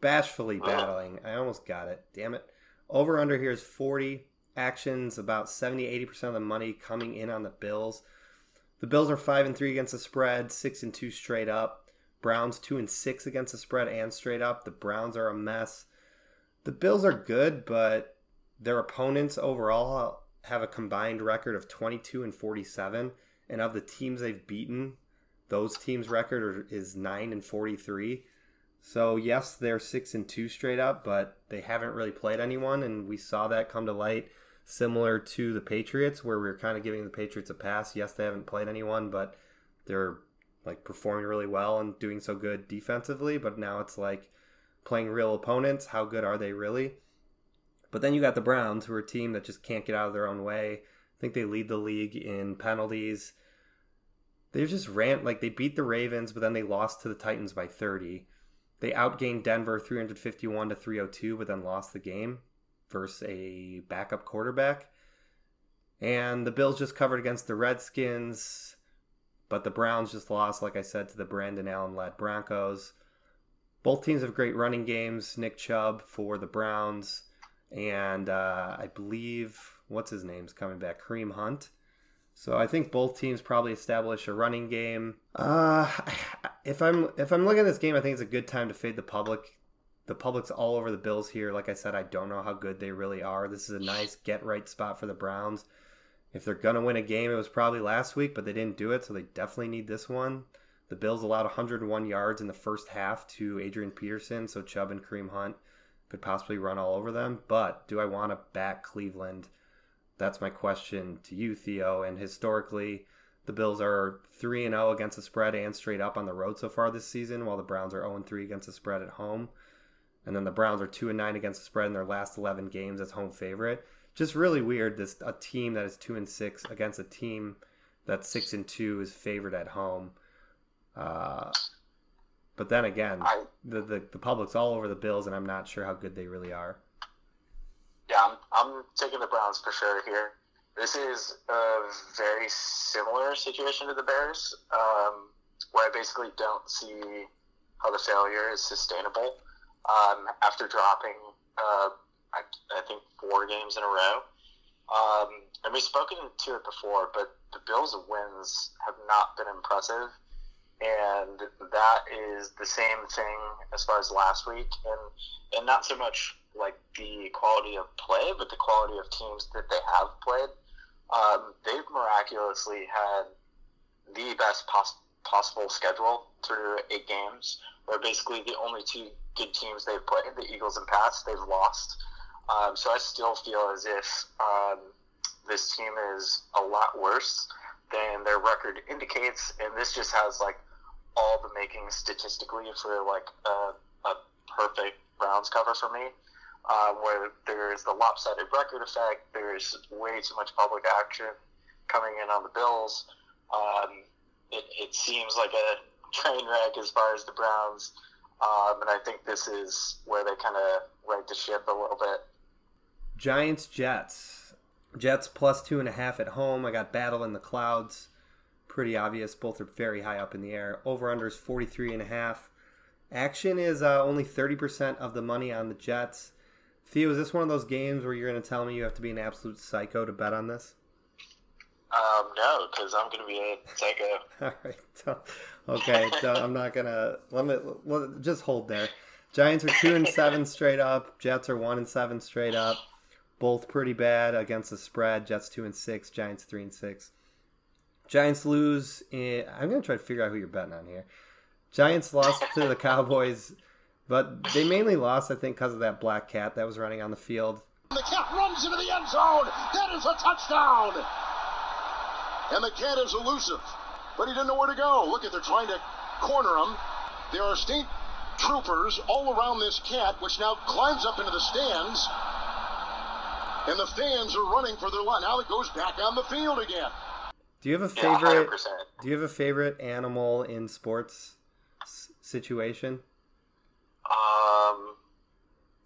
Bashfully battling. I almost got it. Damn it. Over under here is 40. Actions about 70 80% of the money coming in on the Bills. The Bills are 5 and 3 against the spread, 6 and 2 straight up. Browns 2 and 6 against the spread and straight up. The Browns are a mess. The Bills are good, but their opponents overall have a combined record of 22 and 47 and of the teams they've beaten those teams record is 9 and 43 so yes they're 6 and 2 straight up but they haven't really played anyone and we saw that come to light similar to the patriots where we were kind of giving the patriots a pass yes they haven't played anyone but they're like performing really well and doing so good defensively but now it's like playing real opponents how good are they really but then you got the Browns, who are a team that just can't get out of their own way. I think they lead the league in penalties. They just ran like they beat the Ravens, but then they lost to the Titans by 30. They outgained Denver 351 to 302, but then lost the game versus a backup quarterback. And the Bills just covered against the Redskins, but the Browns just lost, like I said, to the Brandon Allen led Broncos. Both teams have great running games. Nick Chubb for the Browns and uh, I believe what's his name's coming back, Kareem Hunt. So I think both teams probably establish a running game. Uh, if I'm if I'm looking at this game, I think it's a good time to fade the public. The public's all over the Bills here. Like I said, I don't know how good they really are. This is a nice get right spot for the Browns. If they're gonna win a game, it was probably last week, but they didn't do it, so they definitely need this one. The Bills allowed 101 yards in the first half to Adrian Peterson, so Chubb and Kareem Hunt could possibly run all over them. But do I want to back Cleveland? That's my question to you, Theo. And historically, the Bills are 3 and 0 against the spread and straight up on the road so far this season, while the Browns are 0 3 against the spread at home. And then the Browns are 2 and 9 against the spread in their last 11 games as home favorite. Just really weird this a team that is 2 and 6 against a team that's 6 and 2 is favored at home. Uh, but then again, the, the the public's all over the Bills, and I'm not sure how good they really are. Yeah, I'm, I'm taking the Browns for sure here. This is a very similar situation to the Bears, um, where I basically don't see how the failure is sustainable um, after dropping, uh, I, I think, four games in a row. Um, and we've spoken to it before, but the Bills' wins have not been impressive. And that is the same thing as far as last week. And, and not so much like the quality of play, but the quality of teams that they have played. Um, they've miraculously had the best pos- possible schedule through eight games, where basically the only two good teams they've played, the Eagles and Pats, they've lost. Um, so I still feel as if um, this team is a lot worse than their record indicates, and this just has like all the makings statistically for like a, a perfect Browns cover for me. Uh, where there's the lopsided record effect, there's way too much public action coming in on the Bills. Um, it, it seems like a train wreck as far as the Browns, um, and I think this is where they kind of right the ship a little bit. Giants Jets. Jets plus two and a half at home. I got battle in the clouds. Pretty obvious. Both are very high up in the air. Over under is 43 and a half. Action is uh, only 30% of the money on the Jets. Theo, is this one of those games where you're going to tell me you have to be an absolute psycho to bet on this? Um, no, because I'm going to be a psycho. All right. don't- Okay. don't- I'm not gonna. Let me let, just hold there. Giants are two and seven straight up. Jets are one and seven straight up. Both pretty bad against the spread. Jets two and six. Giants three and six. Giants lose. In, I'm gonna try to figure out who you're betting on here. Giants lost to the Cowboys, but they mainly lost, I think, because of that black cat that was running on the field. The cat runs into the end zone. That is a touchdown. And the cat is elusive, but he didn't know where to go. Look at they're trying to corner him. There are state troopers all around this cat, which now climbs up into the stands. And the fans are running for their life. Now it goes back on the field again. Do you have a favorite? 100%. Do you have a favorite animal in sports situation? Um,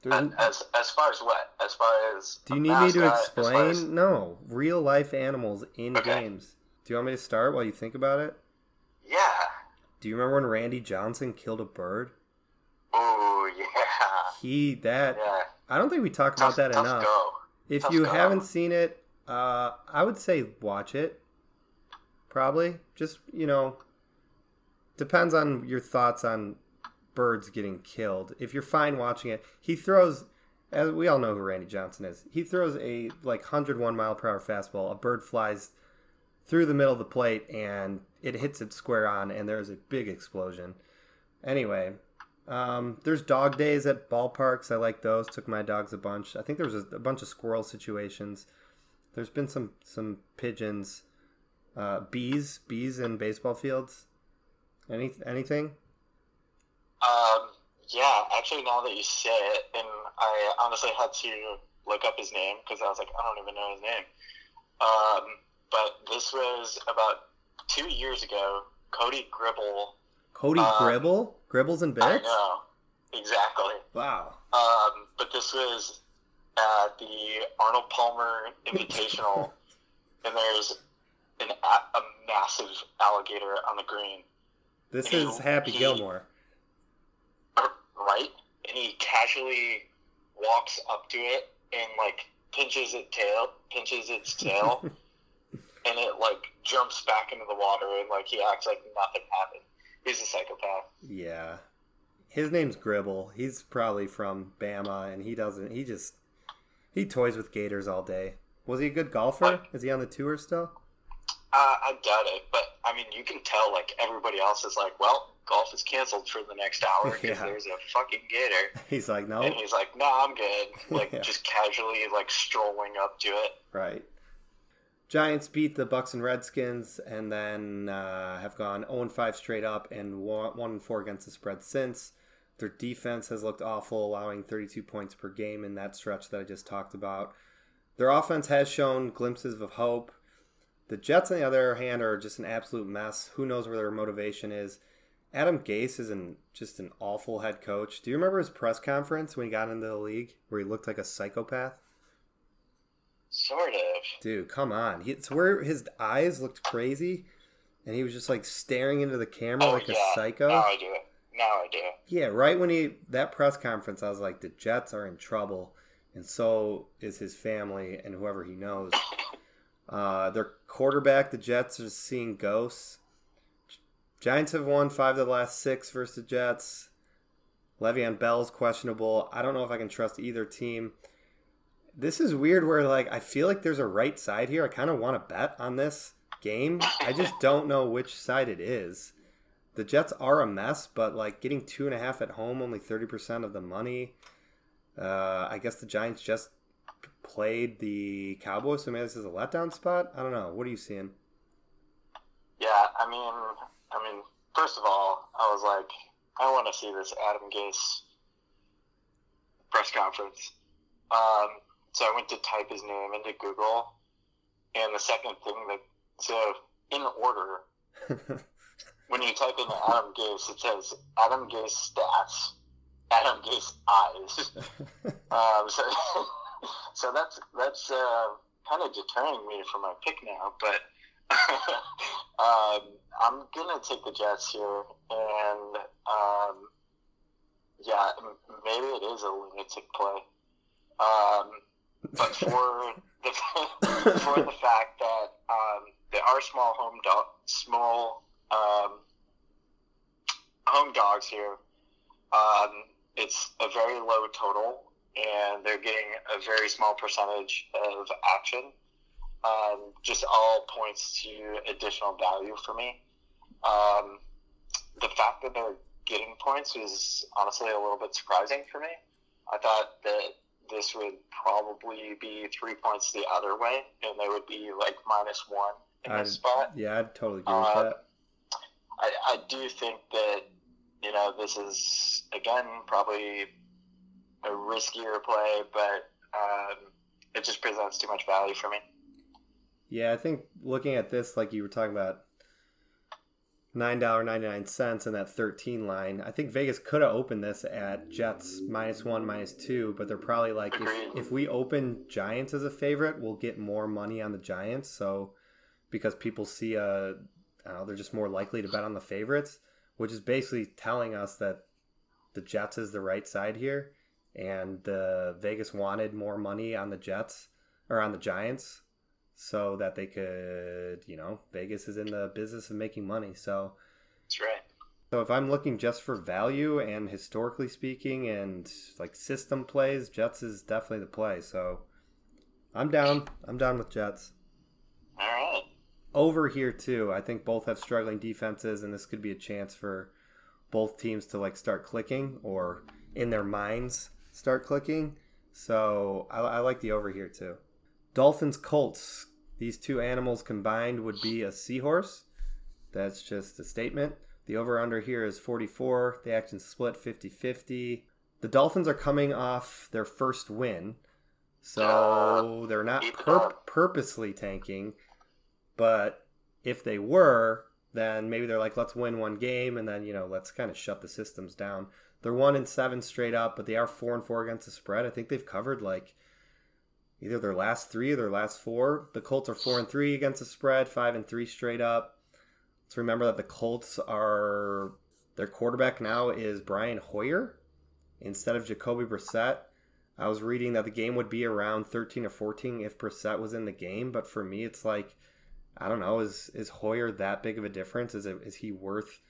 And as as far as what? As far as do you need me to mascot, as explain? as- No, real life animals in Okay. games. Do you want me to start while you think about it? yeah. Do you remember when Randy Johnson killed a bird? Oh yeah. He that Yeah. I don't think we talk about Tough, that tough enough. go. If Tough you go. haven't seen it, uh, I would say watch it. Probably, just you know, depends on your thoughts on birds getting killed. If you're fine watching it, he throws. As we all know who Randy Johnson is, he throws a like 101 mile per hour fastball. A bird flies through the middle of the plate and it hits it square on, and there's a big explosion. Anyway, um, there's dog days at ballparks. I like those. Took my dogs a bunch. I think there was a, a bunch of squirrel situations. There's been some some pigeons, uh, bees, bees in baseball fields. Any anything? Um, yeah, actually, now that you say it, and I honestly had to look up his name because I was like, I don't even know his name. Um, but this was about two years ago. Cody Gribble. Cody Uh, Gribble, Gribbles and Bits? I know exactly. Wow. Um, but this was at the Arnold Palmer Invitational, and there's an, a, massive alligator on the green. This is Happy he- Gilmore. Right? And he casually walks up to it and like pinches its tail, pinches its tail, and it like jumps back into the water and like he acts like nothing happened. He's a psychopath. Yeah. His name's Gribble. He's probably from Bama, and he doesn't. He just he toys with gators all day. Was he a good golfer? Is he on the tour still? Uh, I doubt it, but I mean, you can tell like everybody else is like, well, golf is canceled for the next hour because Yeah. there's a fucking gator, He's like, no, and he's like, no, I'm good. Like Yeah. just casually like strolling up to it. right. Giants beat the Bucs and Redskins, and then uh, have gone 0 5 straight up, and one 1 4 against the spread since. Their defense has looked awful, allowing 32 points per game in that stretch that I just talked about. Their offense has shown glimpses of hope. The Jets, on the other hand, are just an absolute mess. Who knows where their motivation is? Adam Gase is an, just an awful head coach. Do you remember his press conference when he got into the league where he looked like a psychopath? Sort of. Dude, come on. He, it's where his eyes looked crazy and he was just like staring into the camera Oh like yeah. a psycho. Now I do it. Now I do. Yeah, right when he that press conference, I was like, the Jets are in trouble, and so is his family and whoever he knows. Uh, their quarterback, the Jets, are seeing ghosts. Giants have won five of the last six versus the Jets. Le'Veon Bell's questionable. I don't know if I can trust either team. This is weird. Where like I feel like there's a right side here. I kind of want to bet on this game. I just don't know which side it is the Jets are a mess, but like getting two and a half at home, only thirty percent of the money. Uh, I guess the Giants just played the Cowboys, so maybe this is a letdown spot. I don't know. What are you seeing? Yeah, I mean, I mean, first of all, I was like, I want to see this Adam Gase press conference. Um, so I went to type his name into Google, and the second thing that so in order, when you type in Adam Gase, it says Adam Gase stats, Adam Gase eyes. um, so, so that's that's uh, kind of deterring me from my pick now, but. um, I'm gonna take the Jets here, and um, yeah, maybe it is a lunatic play. Um, but for the for the fact that um, they are small home dog, small um, home dogs here, um, it's a very low total, and they're getting a very small percentage of action. Um, just all points to additional value for me. Um, the fact that they're getting points was honestly a little bit surprising for me. I thought that this would probably be three points the other way, and they would be like minus one in I'd- this spot. yeah, I'd totally agree with Uh, that. I, I do think that you know this is again probably a riskier play, but um, it just presents too much value for me. Yeah, I think looking at this, like you were talking about, nine dollar ninety nine cents in that thirteen line. I think Vegas could have opened this at Jets minus one, minus two, but they're probably like, if, if we open Giants as a favorite, we'll get more money on the Giants. So because people see a, know, they're just more likely to bet on the favorites, which is basically telling us that the Jets is the right side here, and uh, Vegas wanted more money on the Jets or on the Giants so that they could, you know, Vegas is in the business of making money. So, That's right. so if I'm looking just for value and historically speaking and like system plays, Jets is definitely the play. So, I'm down. I'm down with Jets. All right. Over here too. I think both have struggling defenses, and this could be a chance for both teams to like start clicking or in their minds start clicking. So I, I like the over here too. Dolphins Colts. These two animals combined would be a seahorse. That's just a statement. The over under here is 44. The action split 50 50. The Dolphins are coming off their first win. So they're not pur- purposely tanking. But if they were, then maybe they're like, let's win one game and then, you know, let's kind of shut the systems down. They're one and seven straight up, but they are four and four against the spread. I think they've covered like either their last three or their last four. The Colts are four and three against the spread, five and three straight up. Let's remember that the Colts are their quarterback now is Brian Hoyer instead of Jacoby Brissett. I was reading that the game would be around 13 or 14 if Brissett was in the game, but for me, it's like I don't know. Is is Hoyer that big of a difference? Is it is he worth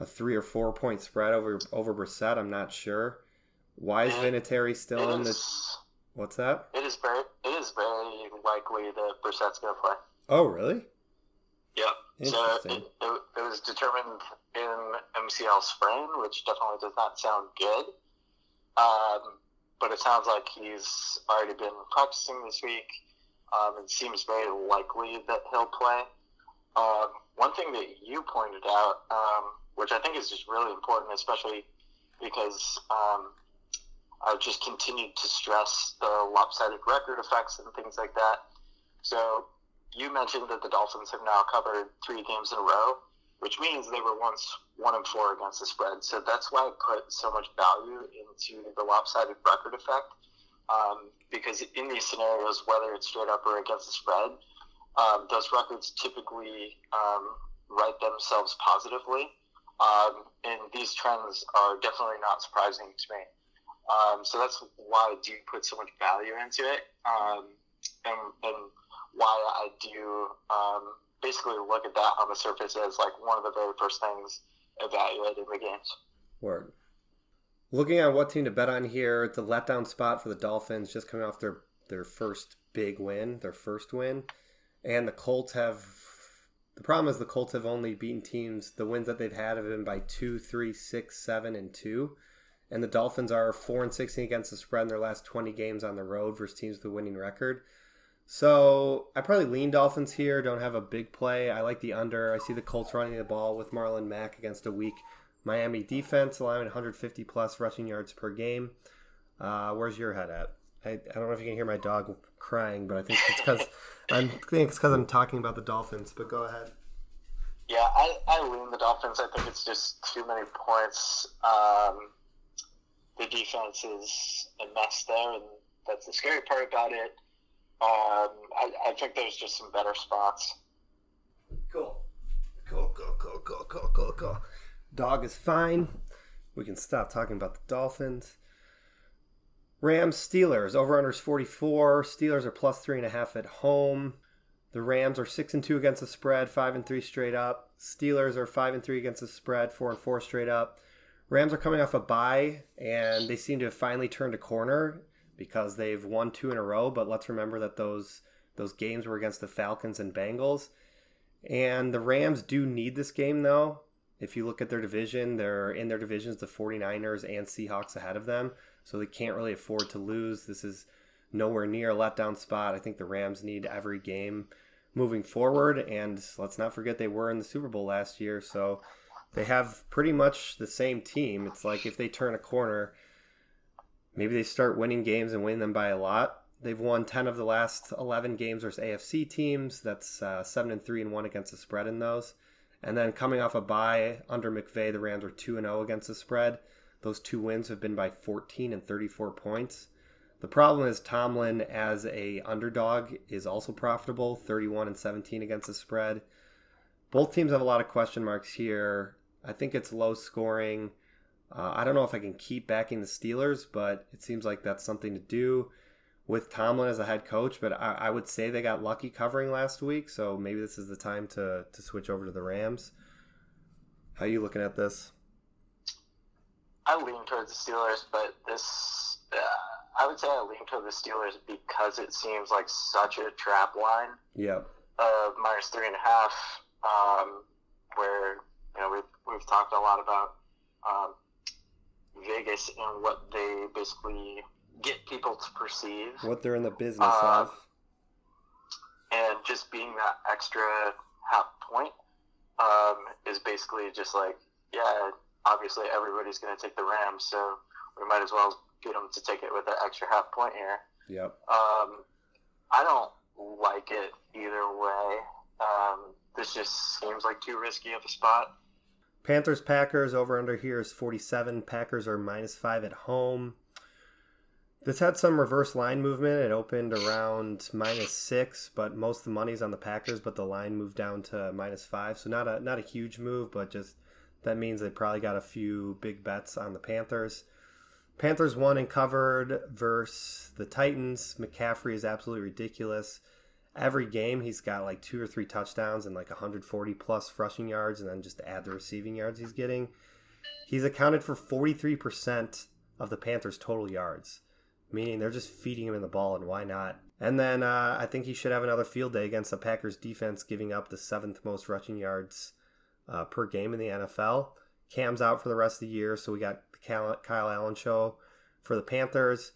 a three or four point spread over over Brissett? I'm not sure. Why is Vinatieri still in the? is, What's that? it is very it is very likely that Brissett's going to play. Oh, really? Yeah. So it, it, it was determined in MCL sprain, which definitely does not sound good. Um, but it sounds like he's already been practicing this week. Um, it seems very likely that he'll play. Um, one thing that you pointed out, um, which I think is just really important, especially because um, I've just continued to stress the lopsided record effects and things like that. So you mentioned that the Dolphins have now covered three games in a row, which means they were once one and four against the spread. So that's why I put so much value into the lopsided record effect. Um, because in these scenarios, whether it's straight up or against the spread, um, those records typically um, write themselves positively. Um, and these trends are definitely not surprising to me. Um, so that's why I do put so much value into it. Um, and, and why I do um, basically look at that on the surface as like one of the very first things evaluated the games. Word. Looking at what team to bet on here, a letdown spot for the Dolphins, just coming off their their first big win, their first win, and the Colts have. The problem is the Colts have only beaten teams. The wins that they've had have been by two, three, six, seven, and two, and the Dolphins are four and sixteen against the spread in their last twenty games on the road versus teams with a winning record. So I probably lean Dolphins here. Don't have a big play. I like the under. I see the Colts running the ball with Marlon Mack against a weak Miami defense, allowing 150 plus rushing yards per game. Uh, where's your head at? I, I don't know if you can hear my dog crying, but I think it's because I'm I think it's because I'm talking about the Dolphins. But go ahead. Yeah, I, I lean the Dolphins. I think it's just too many points. Um, the defense is a mess there, and that's the scary part about it. Um, I, I think there's just some better spots. Cool. Cool, cool, cool, cool, cool, cool, cool. Dog is fine. We can stop talking about the Dolphins. Rams Steelers over unders 44. Steelers are plus three and a half at home. The Rams are six and two against the spread, five and three straight up. Steelers are five and three against the spread, four and four straight up. Rams are coming off a bye, and they seem to have finally turned a corner because they've won two in a row. But let's remember that those those games were against the Falcons and Bengals. And the Rams do need this game, though. If you look at their division, they're in their divisions, the 49ers and Seahawks ahead of them. So they can't really afford to lose. This is nowhere near a letdown spot. I think the Rams need every game moving forward. And let's not forget they were in the Super Bowl last year. So they have pretty much the same team. It's like if they turn a corner, maybe they start winning games and win them by a lot. They've won 10 of the last 11 games versus AFC teams. That's uh, 7 and 3 and 1 against the spread in those. And then coming off a bye under McVay, the Rams are 2 and 0 against the spread. Those two wins have been by 14 and 34 points. The problem is Tomlin as a underdog is also profitable, 31 and 17 against the spread. Both teams have a lot of question marks here. I think it's low scoring. Uh, I don't know if I can keep backing the Steelers, but it seems like that's something to do with Tomlin as a head coach. But I, I would say they got lucky covering last week, so maybe this is the time to to switch over to the Rams. How are you looking at this? I lean towards the Steelers, but this, uh, I would say I lean towards the Steelers because it seems like such a trap line Yep. of minus three and a half, um, where you know we've we've talked a lot about um, Vegas and what they basically get people to perceive, What they're in the business Uh, of. and just being that extra half point um, is basically just like, yeah, obviously everybody's going to take the Rams, so we might as well get them to take it with that extra half point here. Yep. Um, I don't like it either way. Um, this just seems like too risky of a spot. Panthers Packers over under here is 47. Packers are minus 5 at home. This had some reverse line movement. It opened around minus 6, but most of the money's on the Packers, but the line moved down to minus 5. So not a not a huge move, but just that means they probably got a few big bets on the Panthers. Panthers won and covered versus the Titans. McCaffrey is absolutely ridiculous. Every game he's got like two or three touchdowns and like 140 plus rushing yards, and then just add the receiving yards he's getting. He's accounted for 43% of the Panthers' total yards, meaning they're just feeding him in the ball, and why not? And then uh, I think he should have another field day against the Packers defense, giving up the seventh most rushing yards uh, per game in the NFL. Cam's out for the rest of the year, so we got the Kyle, Allen show for the Panthers.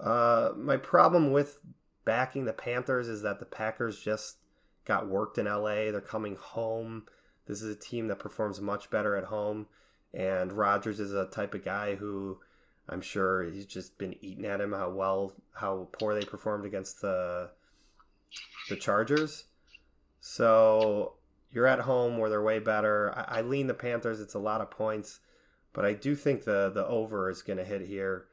Uh, my problem with backing the Panthers is that the Packers just got worked in LA. They're coming home. This is a team that performs much better at home, and Rodgers is a type of guy who I'm sure he's just been eating at him how well how poor they performed against the the Chargers. So you're at home where they're way better. I, I lean the Panthers. It's a lot of points, but I do think the the over is going to hit here.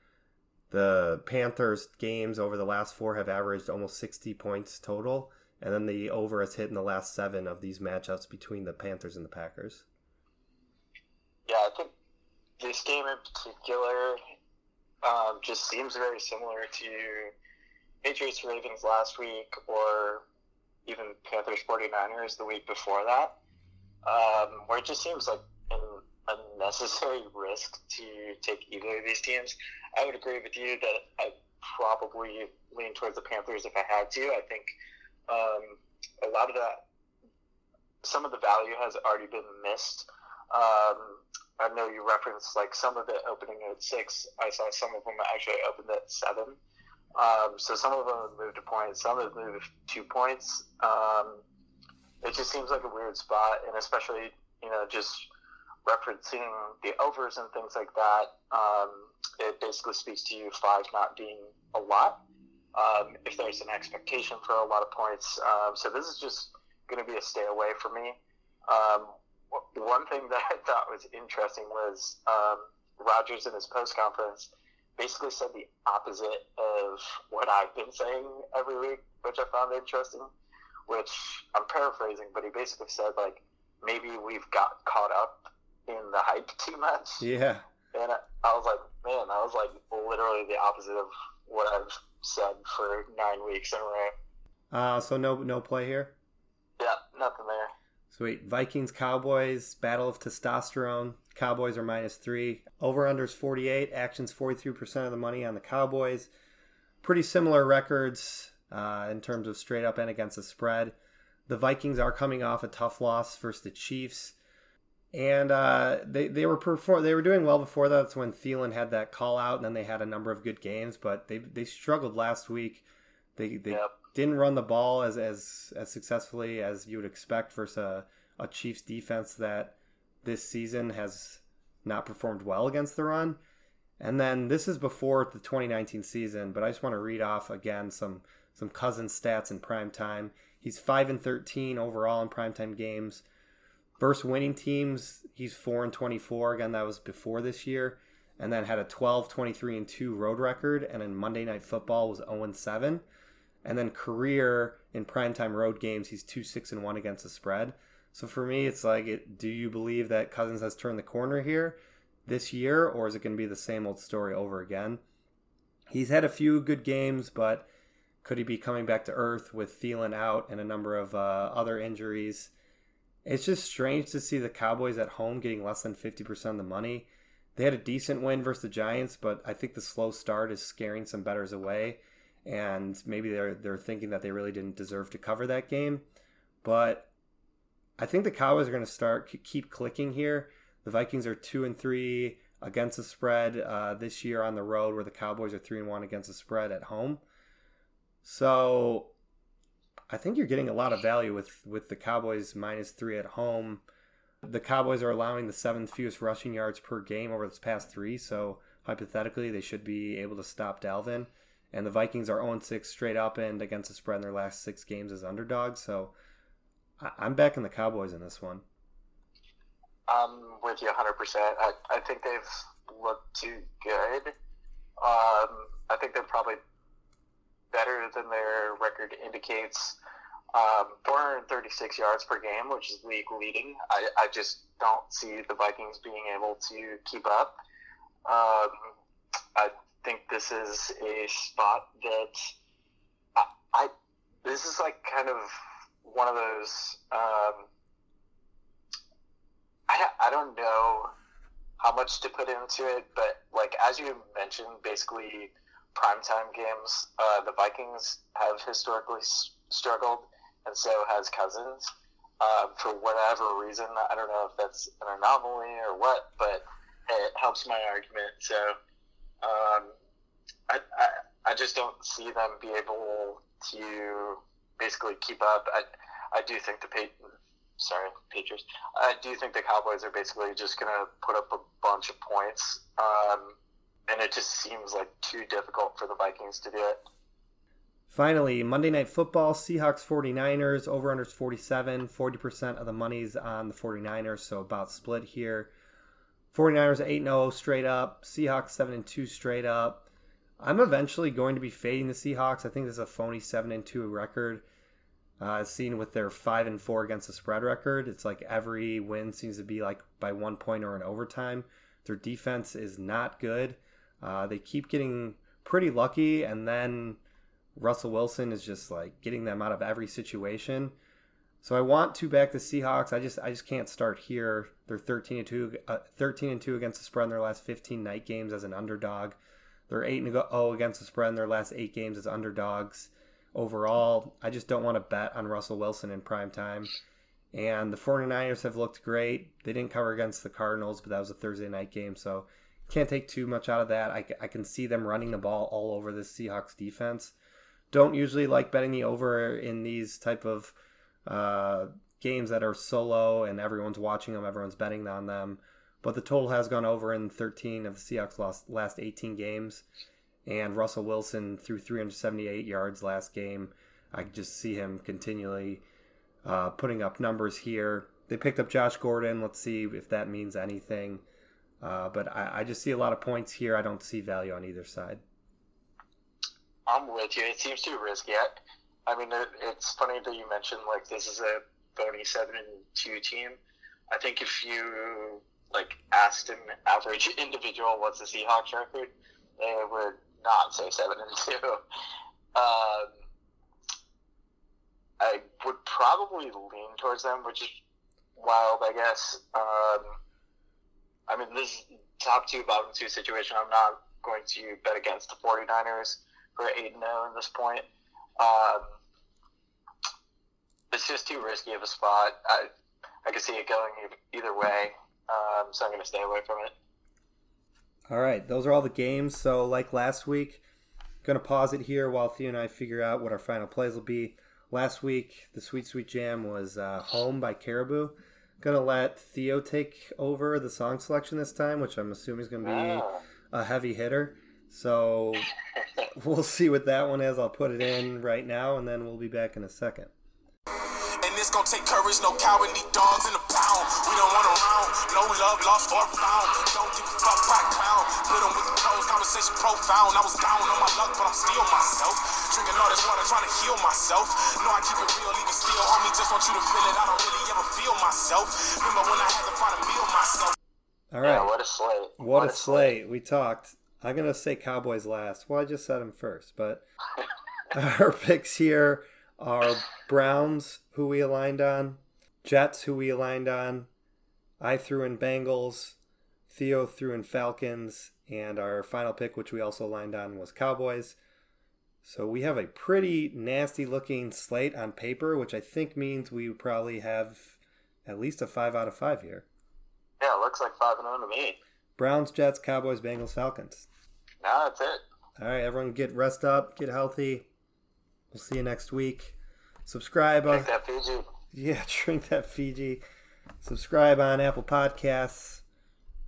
The Panthers games over the last four have averaged almost 60 points total, and then the over has hit in the last seven of these matchups between the Panthers and the Packers. Yeah, I think this game in particular um, just seems very similar to Patriots Ravens last week or even Panthers 49ers the week before that, um, where it just seems like an unnecessary risk to take either of these teams. I would agree with you that I probably lean towards the Panthers if I had to. I think um, a lot of that, some of the value has already been missed. Um, I know you referenced like some of it opening at six. I saw some of them actually opened at seven. Um, so some of them have moved a point, some have moved two points. Um, it just seems like a weird spot, and especially you know just referencing the overs and things like that. Um, it basically speaks to you five not being a lot. Um, if there's an expectation for a lot of points, um, so this is just going to be a stay away for me. Um, one thing that I thought was interesting was Rodgers in his post conference basically said the opposite of what I've been saying every week, which I found interesting. Which I'm paraphrasing, but he basically said like maybe we've got caught up in the hype too much. Yeah. And I, I was like, man, that was like literally the opposite of what I've said for nine weeks in a row. Uh, so no no play here. Yeah, nothing there. Sweet. Vikings Cowboys battle of testosterone. Cowboys are minus three. Over unders 48. Actions 43% of the money on the Cowboys. Pretty similar records uh, in terms of straight up and against the spread. The Vikings are coming off a tough loss versus the Chiefs. And uh, they, they were perform- they were doing well before that. That's when Thielen had that call out, and then they had a number of good games. But they they struggled last week. They they Yep. didn't run the ball as as, as successfully as you would expect versus a, a Chiefs defense that this season has not performed well against the run. And then this is before the 2019 season, but I just want to read off again some some Cousins stats in prime time. He's 5 and 13 overall in primetime games. Versus winning teams, he's 4 and 24. Again, that was before this year. And then had a 12, 23, and 2 road record. And in Monday Night Football was 0 and 7. And then career in primetime road games, he's 2 6 and 1 against the spread. So for me, it's like, it, do you believe that Cousins has turned the corner here this year, or is it going to be the same old story over again? He's had a few good games, but could he be coming back to earth with Thielen out and a number of uh, other injuries? It's just strange to see the Cowboys at home getting less than 50% of the money. They had a decent win versus the Giants, but I think the slow start is scaring some betters away. And maybe they're they're thinking that they really didn't deserve to cover that game. But I think the Cowboys are going to start keep clicking here. The Vikings are two and three against the spread uh, this year on the road, where the Cowboys are three and one against the spread at home. So I think you're getting a lot of value with with the Cowboys minus three at home. The Cowboys are allowing the seventh fewest rushing yards per game over this past three, so hypothetically they should be able to stop Dalvin. And the Vikings are 0 6 straight up and against the spread in their last six games as underdogs. So I'm backing the Cowboys in this one. I'm with you 100%. I, I think they've looked too good. Um, I think they're probably better than their record indicates. Um, 436 yards per game, which is league leading. I, I just don't see the Vikings being able to keep up. Um, I think this is a spot that I, I this is like kind of one of those. Um, I I don't know how much to put into it, but like as you mentioned, basically primetime games, uh, the Vikings have historically s- struggled, and so has Cousins. Uh, for whatever reason, I don't know if that's an anomaly or what, but it helps my argument. So um, I, I, I just don't see them be able to basically keep up. I, I do think the pa- sorry Patriots. I do think the Cowboys are basically just going to put up a bunch of points. Um, and it just seems like too difficult for the Vikings to do it. Finally, Monday Night Football, Seahawks 49ers, over under 47, 40% of the money's on the 49ers, so about split here. 49ers 8 0 straight up, Seahawks 7 2 straight up. I'm eventually going to be fading the Seahawks. I think this is a phony 7 2 record. Uh, seen with their 5 and 4 against the spread record. It's like every win seems to be like by one point or in overtime. Their defense is not good. Uh, they keep getting pretty lucky, and then Russell Wilson is just like getting them out of every situation. So I want to back the Seahawks. I just I just can't start here. They're 13 and 2 uh, 13 and 2 against the spread in their last 15 night games as an underdog. They're 8 and 0 against the spread in their last 8 games as underdogs. Overall, I just don't want to bet on Russell Wilson in prime time. And the 49ers have looked great. They didn't cover against the Cardinals, but that was a Thursday night game, so can't take too much out of that. I, I can see them running the ball all over this Seahawks defense. Don't usually like betting the over in these type of uh, games that are solo and everyone's watching them, everyone's betting on them. But the total has gone over in 13 of the Seahawks' last, last 18 games. And Russell Wilson threw 378 yards last game. I just see him continually uh, putting up numbers here. They picked up Josh Gordon. Let's see if that means anything. Uh, but I, I, just see a lot of points here. I don't see value on either side. I'm with you. It seems too risky. I, I mean, it, it's funny that you mentioned like this is a bony seven and two team. I think if you like asked an average individual what's the Seahawks record, they would not say seven and two. Um, I would probably lean towards them, which is wild, I guess. Um, I mean, this top two, bottom two situation. I'm not going to bet against the 49ers for 8 0 at this point. Um, it's just too risky of a spot. I, I can see it going either way, um, so I'm going to stay away from it. All right, those are all the games. So, like last week, going to pause it here while Theo and I figure out what our final plays will be. Last week, the Sweet Sweet Jam was uh, Home by Caribou gonna let Theo take over the song selection this time, which I'm assuming is gonna be oh. a heavy hitter. So we'll see what that one is. I'll put it in right now, and then we'll be back in a second. And it's gonna take courage, no cowardly dogs in the pound. We don't want around. No love lost or found. Don't give a fuck by pound. Put 'em with the pros, conversation profound. I was down on my luck, but I'm still myself. Drinking all this water, trying to heal myself. No, I keep it real, even still, homie. Just want you to feel it. I don't really ever feel myself. Remember when I had to find a meal myself? All right. Yeah, what a slate. What, a slate. We talked. I'm going to say Cowboys last. Well, I just said them first, but our picks here are Browns, who we aligned on, Jets, who we aligned on. I threw in Bengals, Theo threw in Falcons, and our final pick, which we also lined on, was Cowboys. So we have a pretty nasty looking slate on paper, which I think means we probably have at least a 5 out of 5 here. Yeah, it looks like 5 and 0 to me. Browns, Jets, Cowboys, Bengals, Falcons. Now that's it. All right, everyone, get rest up, get healthy. We'll see you next week. Subscribe. Take On, that Fiji. yeah, drink that Fiji. Subscribe on Apple Podcasts.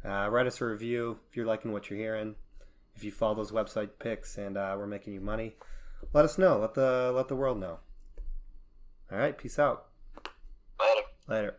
Uh, write us a review if you're liking what you're hearing. If you follow those website picks and uh, we're making you money, let us know. Let the let the world know. All right, peace out. Later. Later.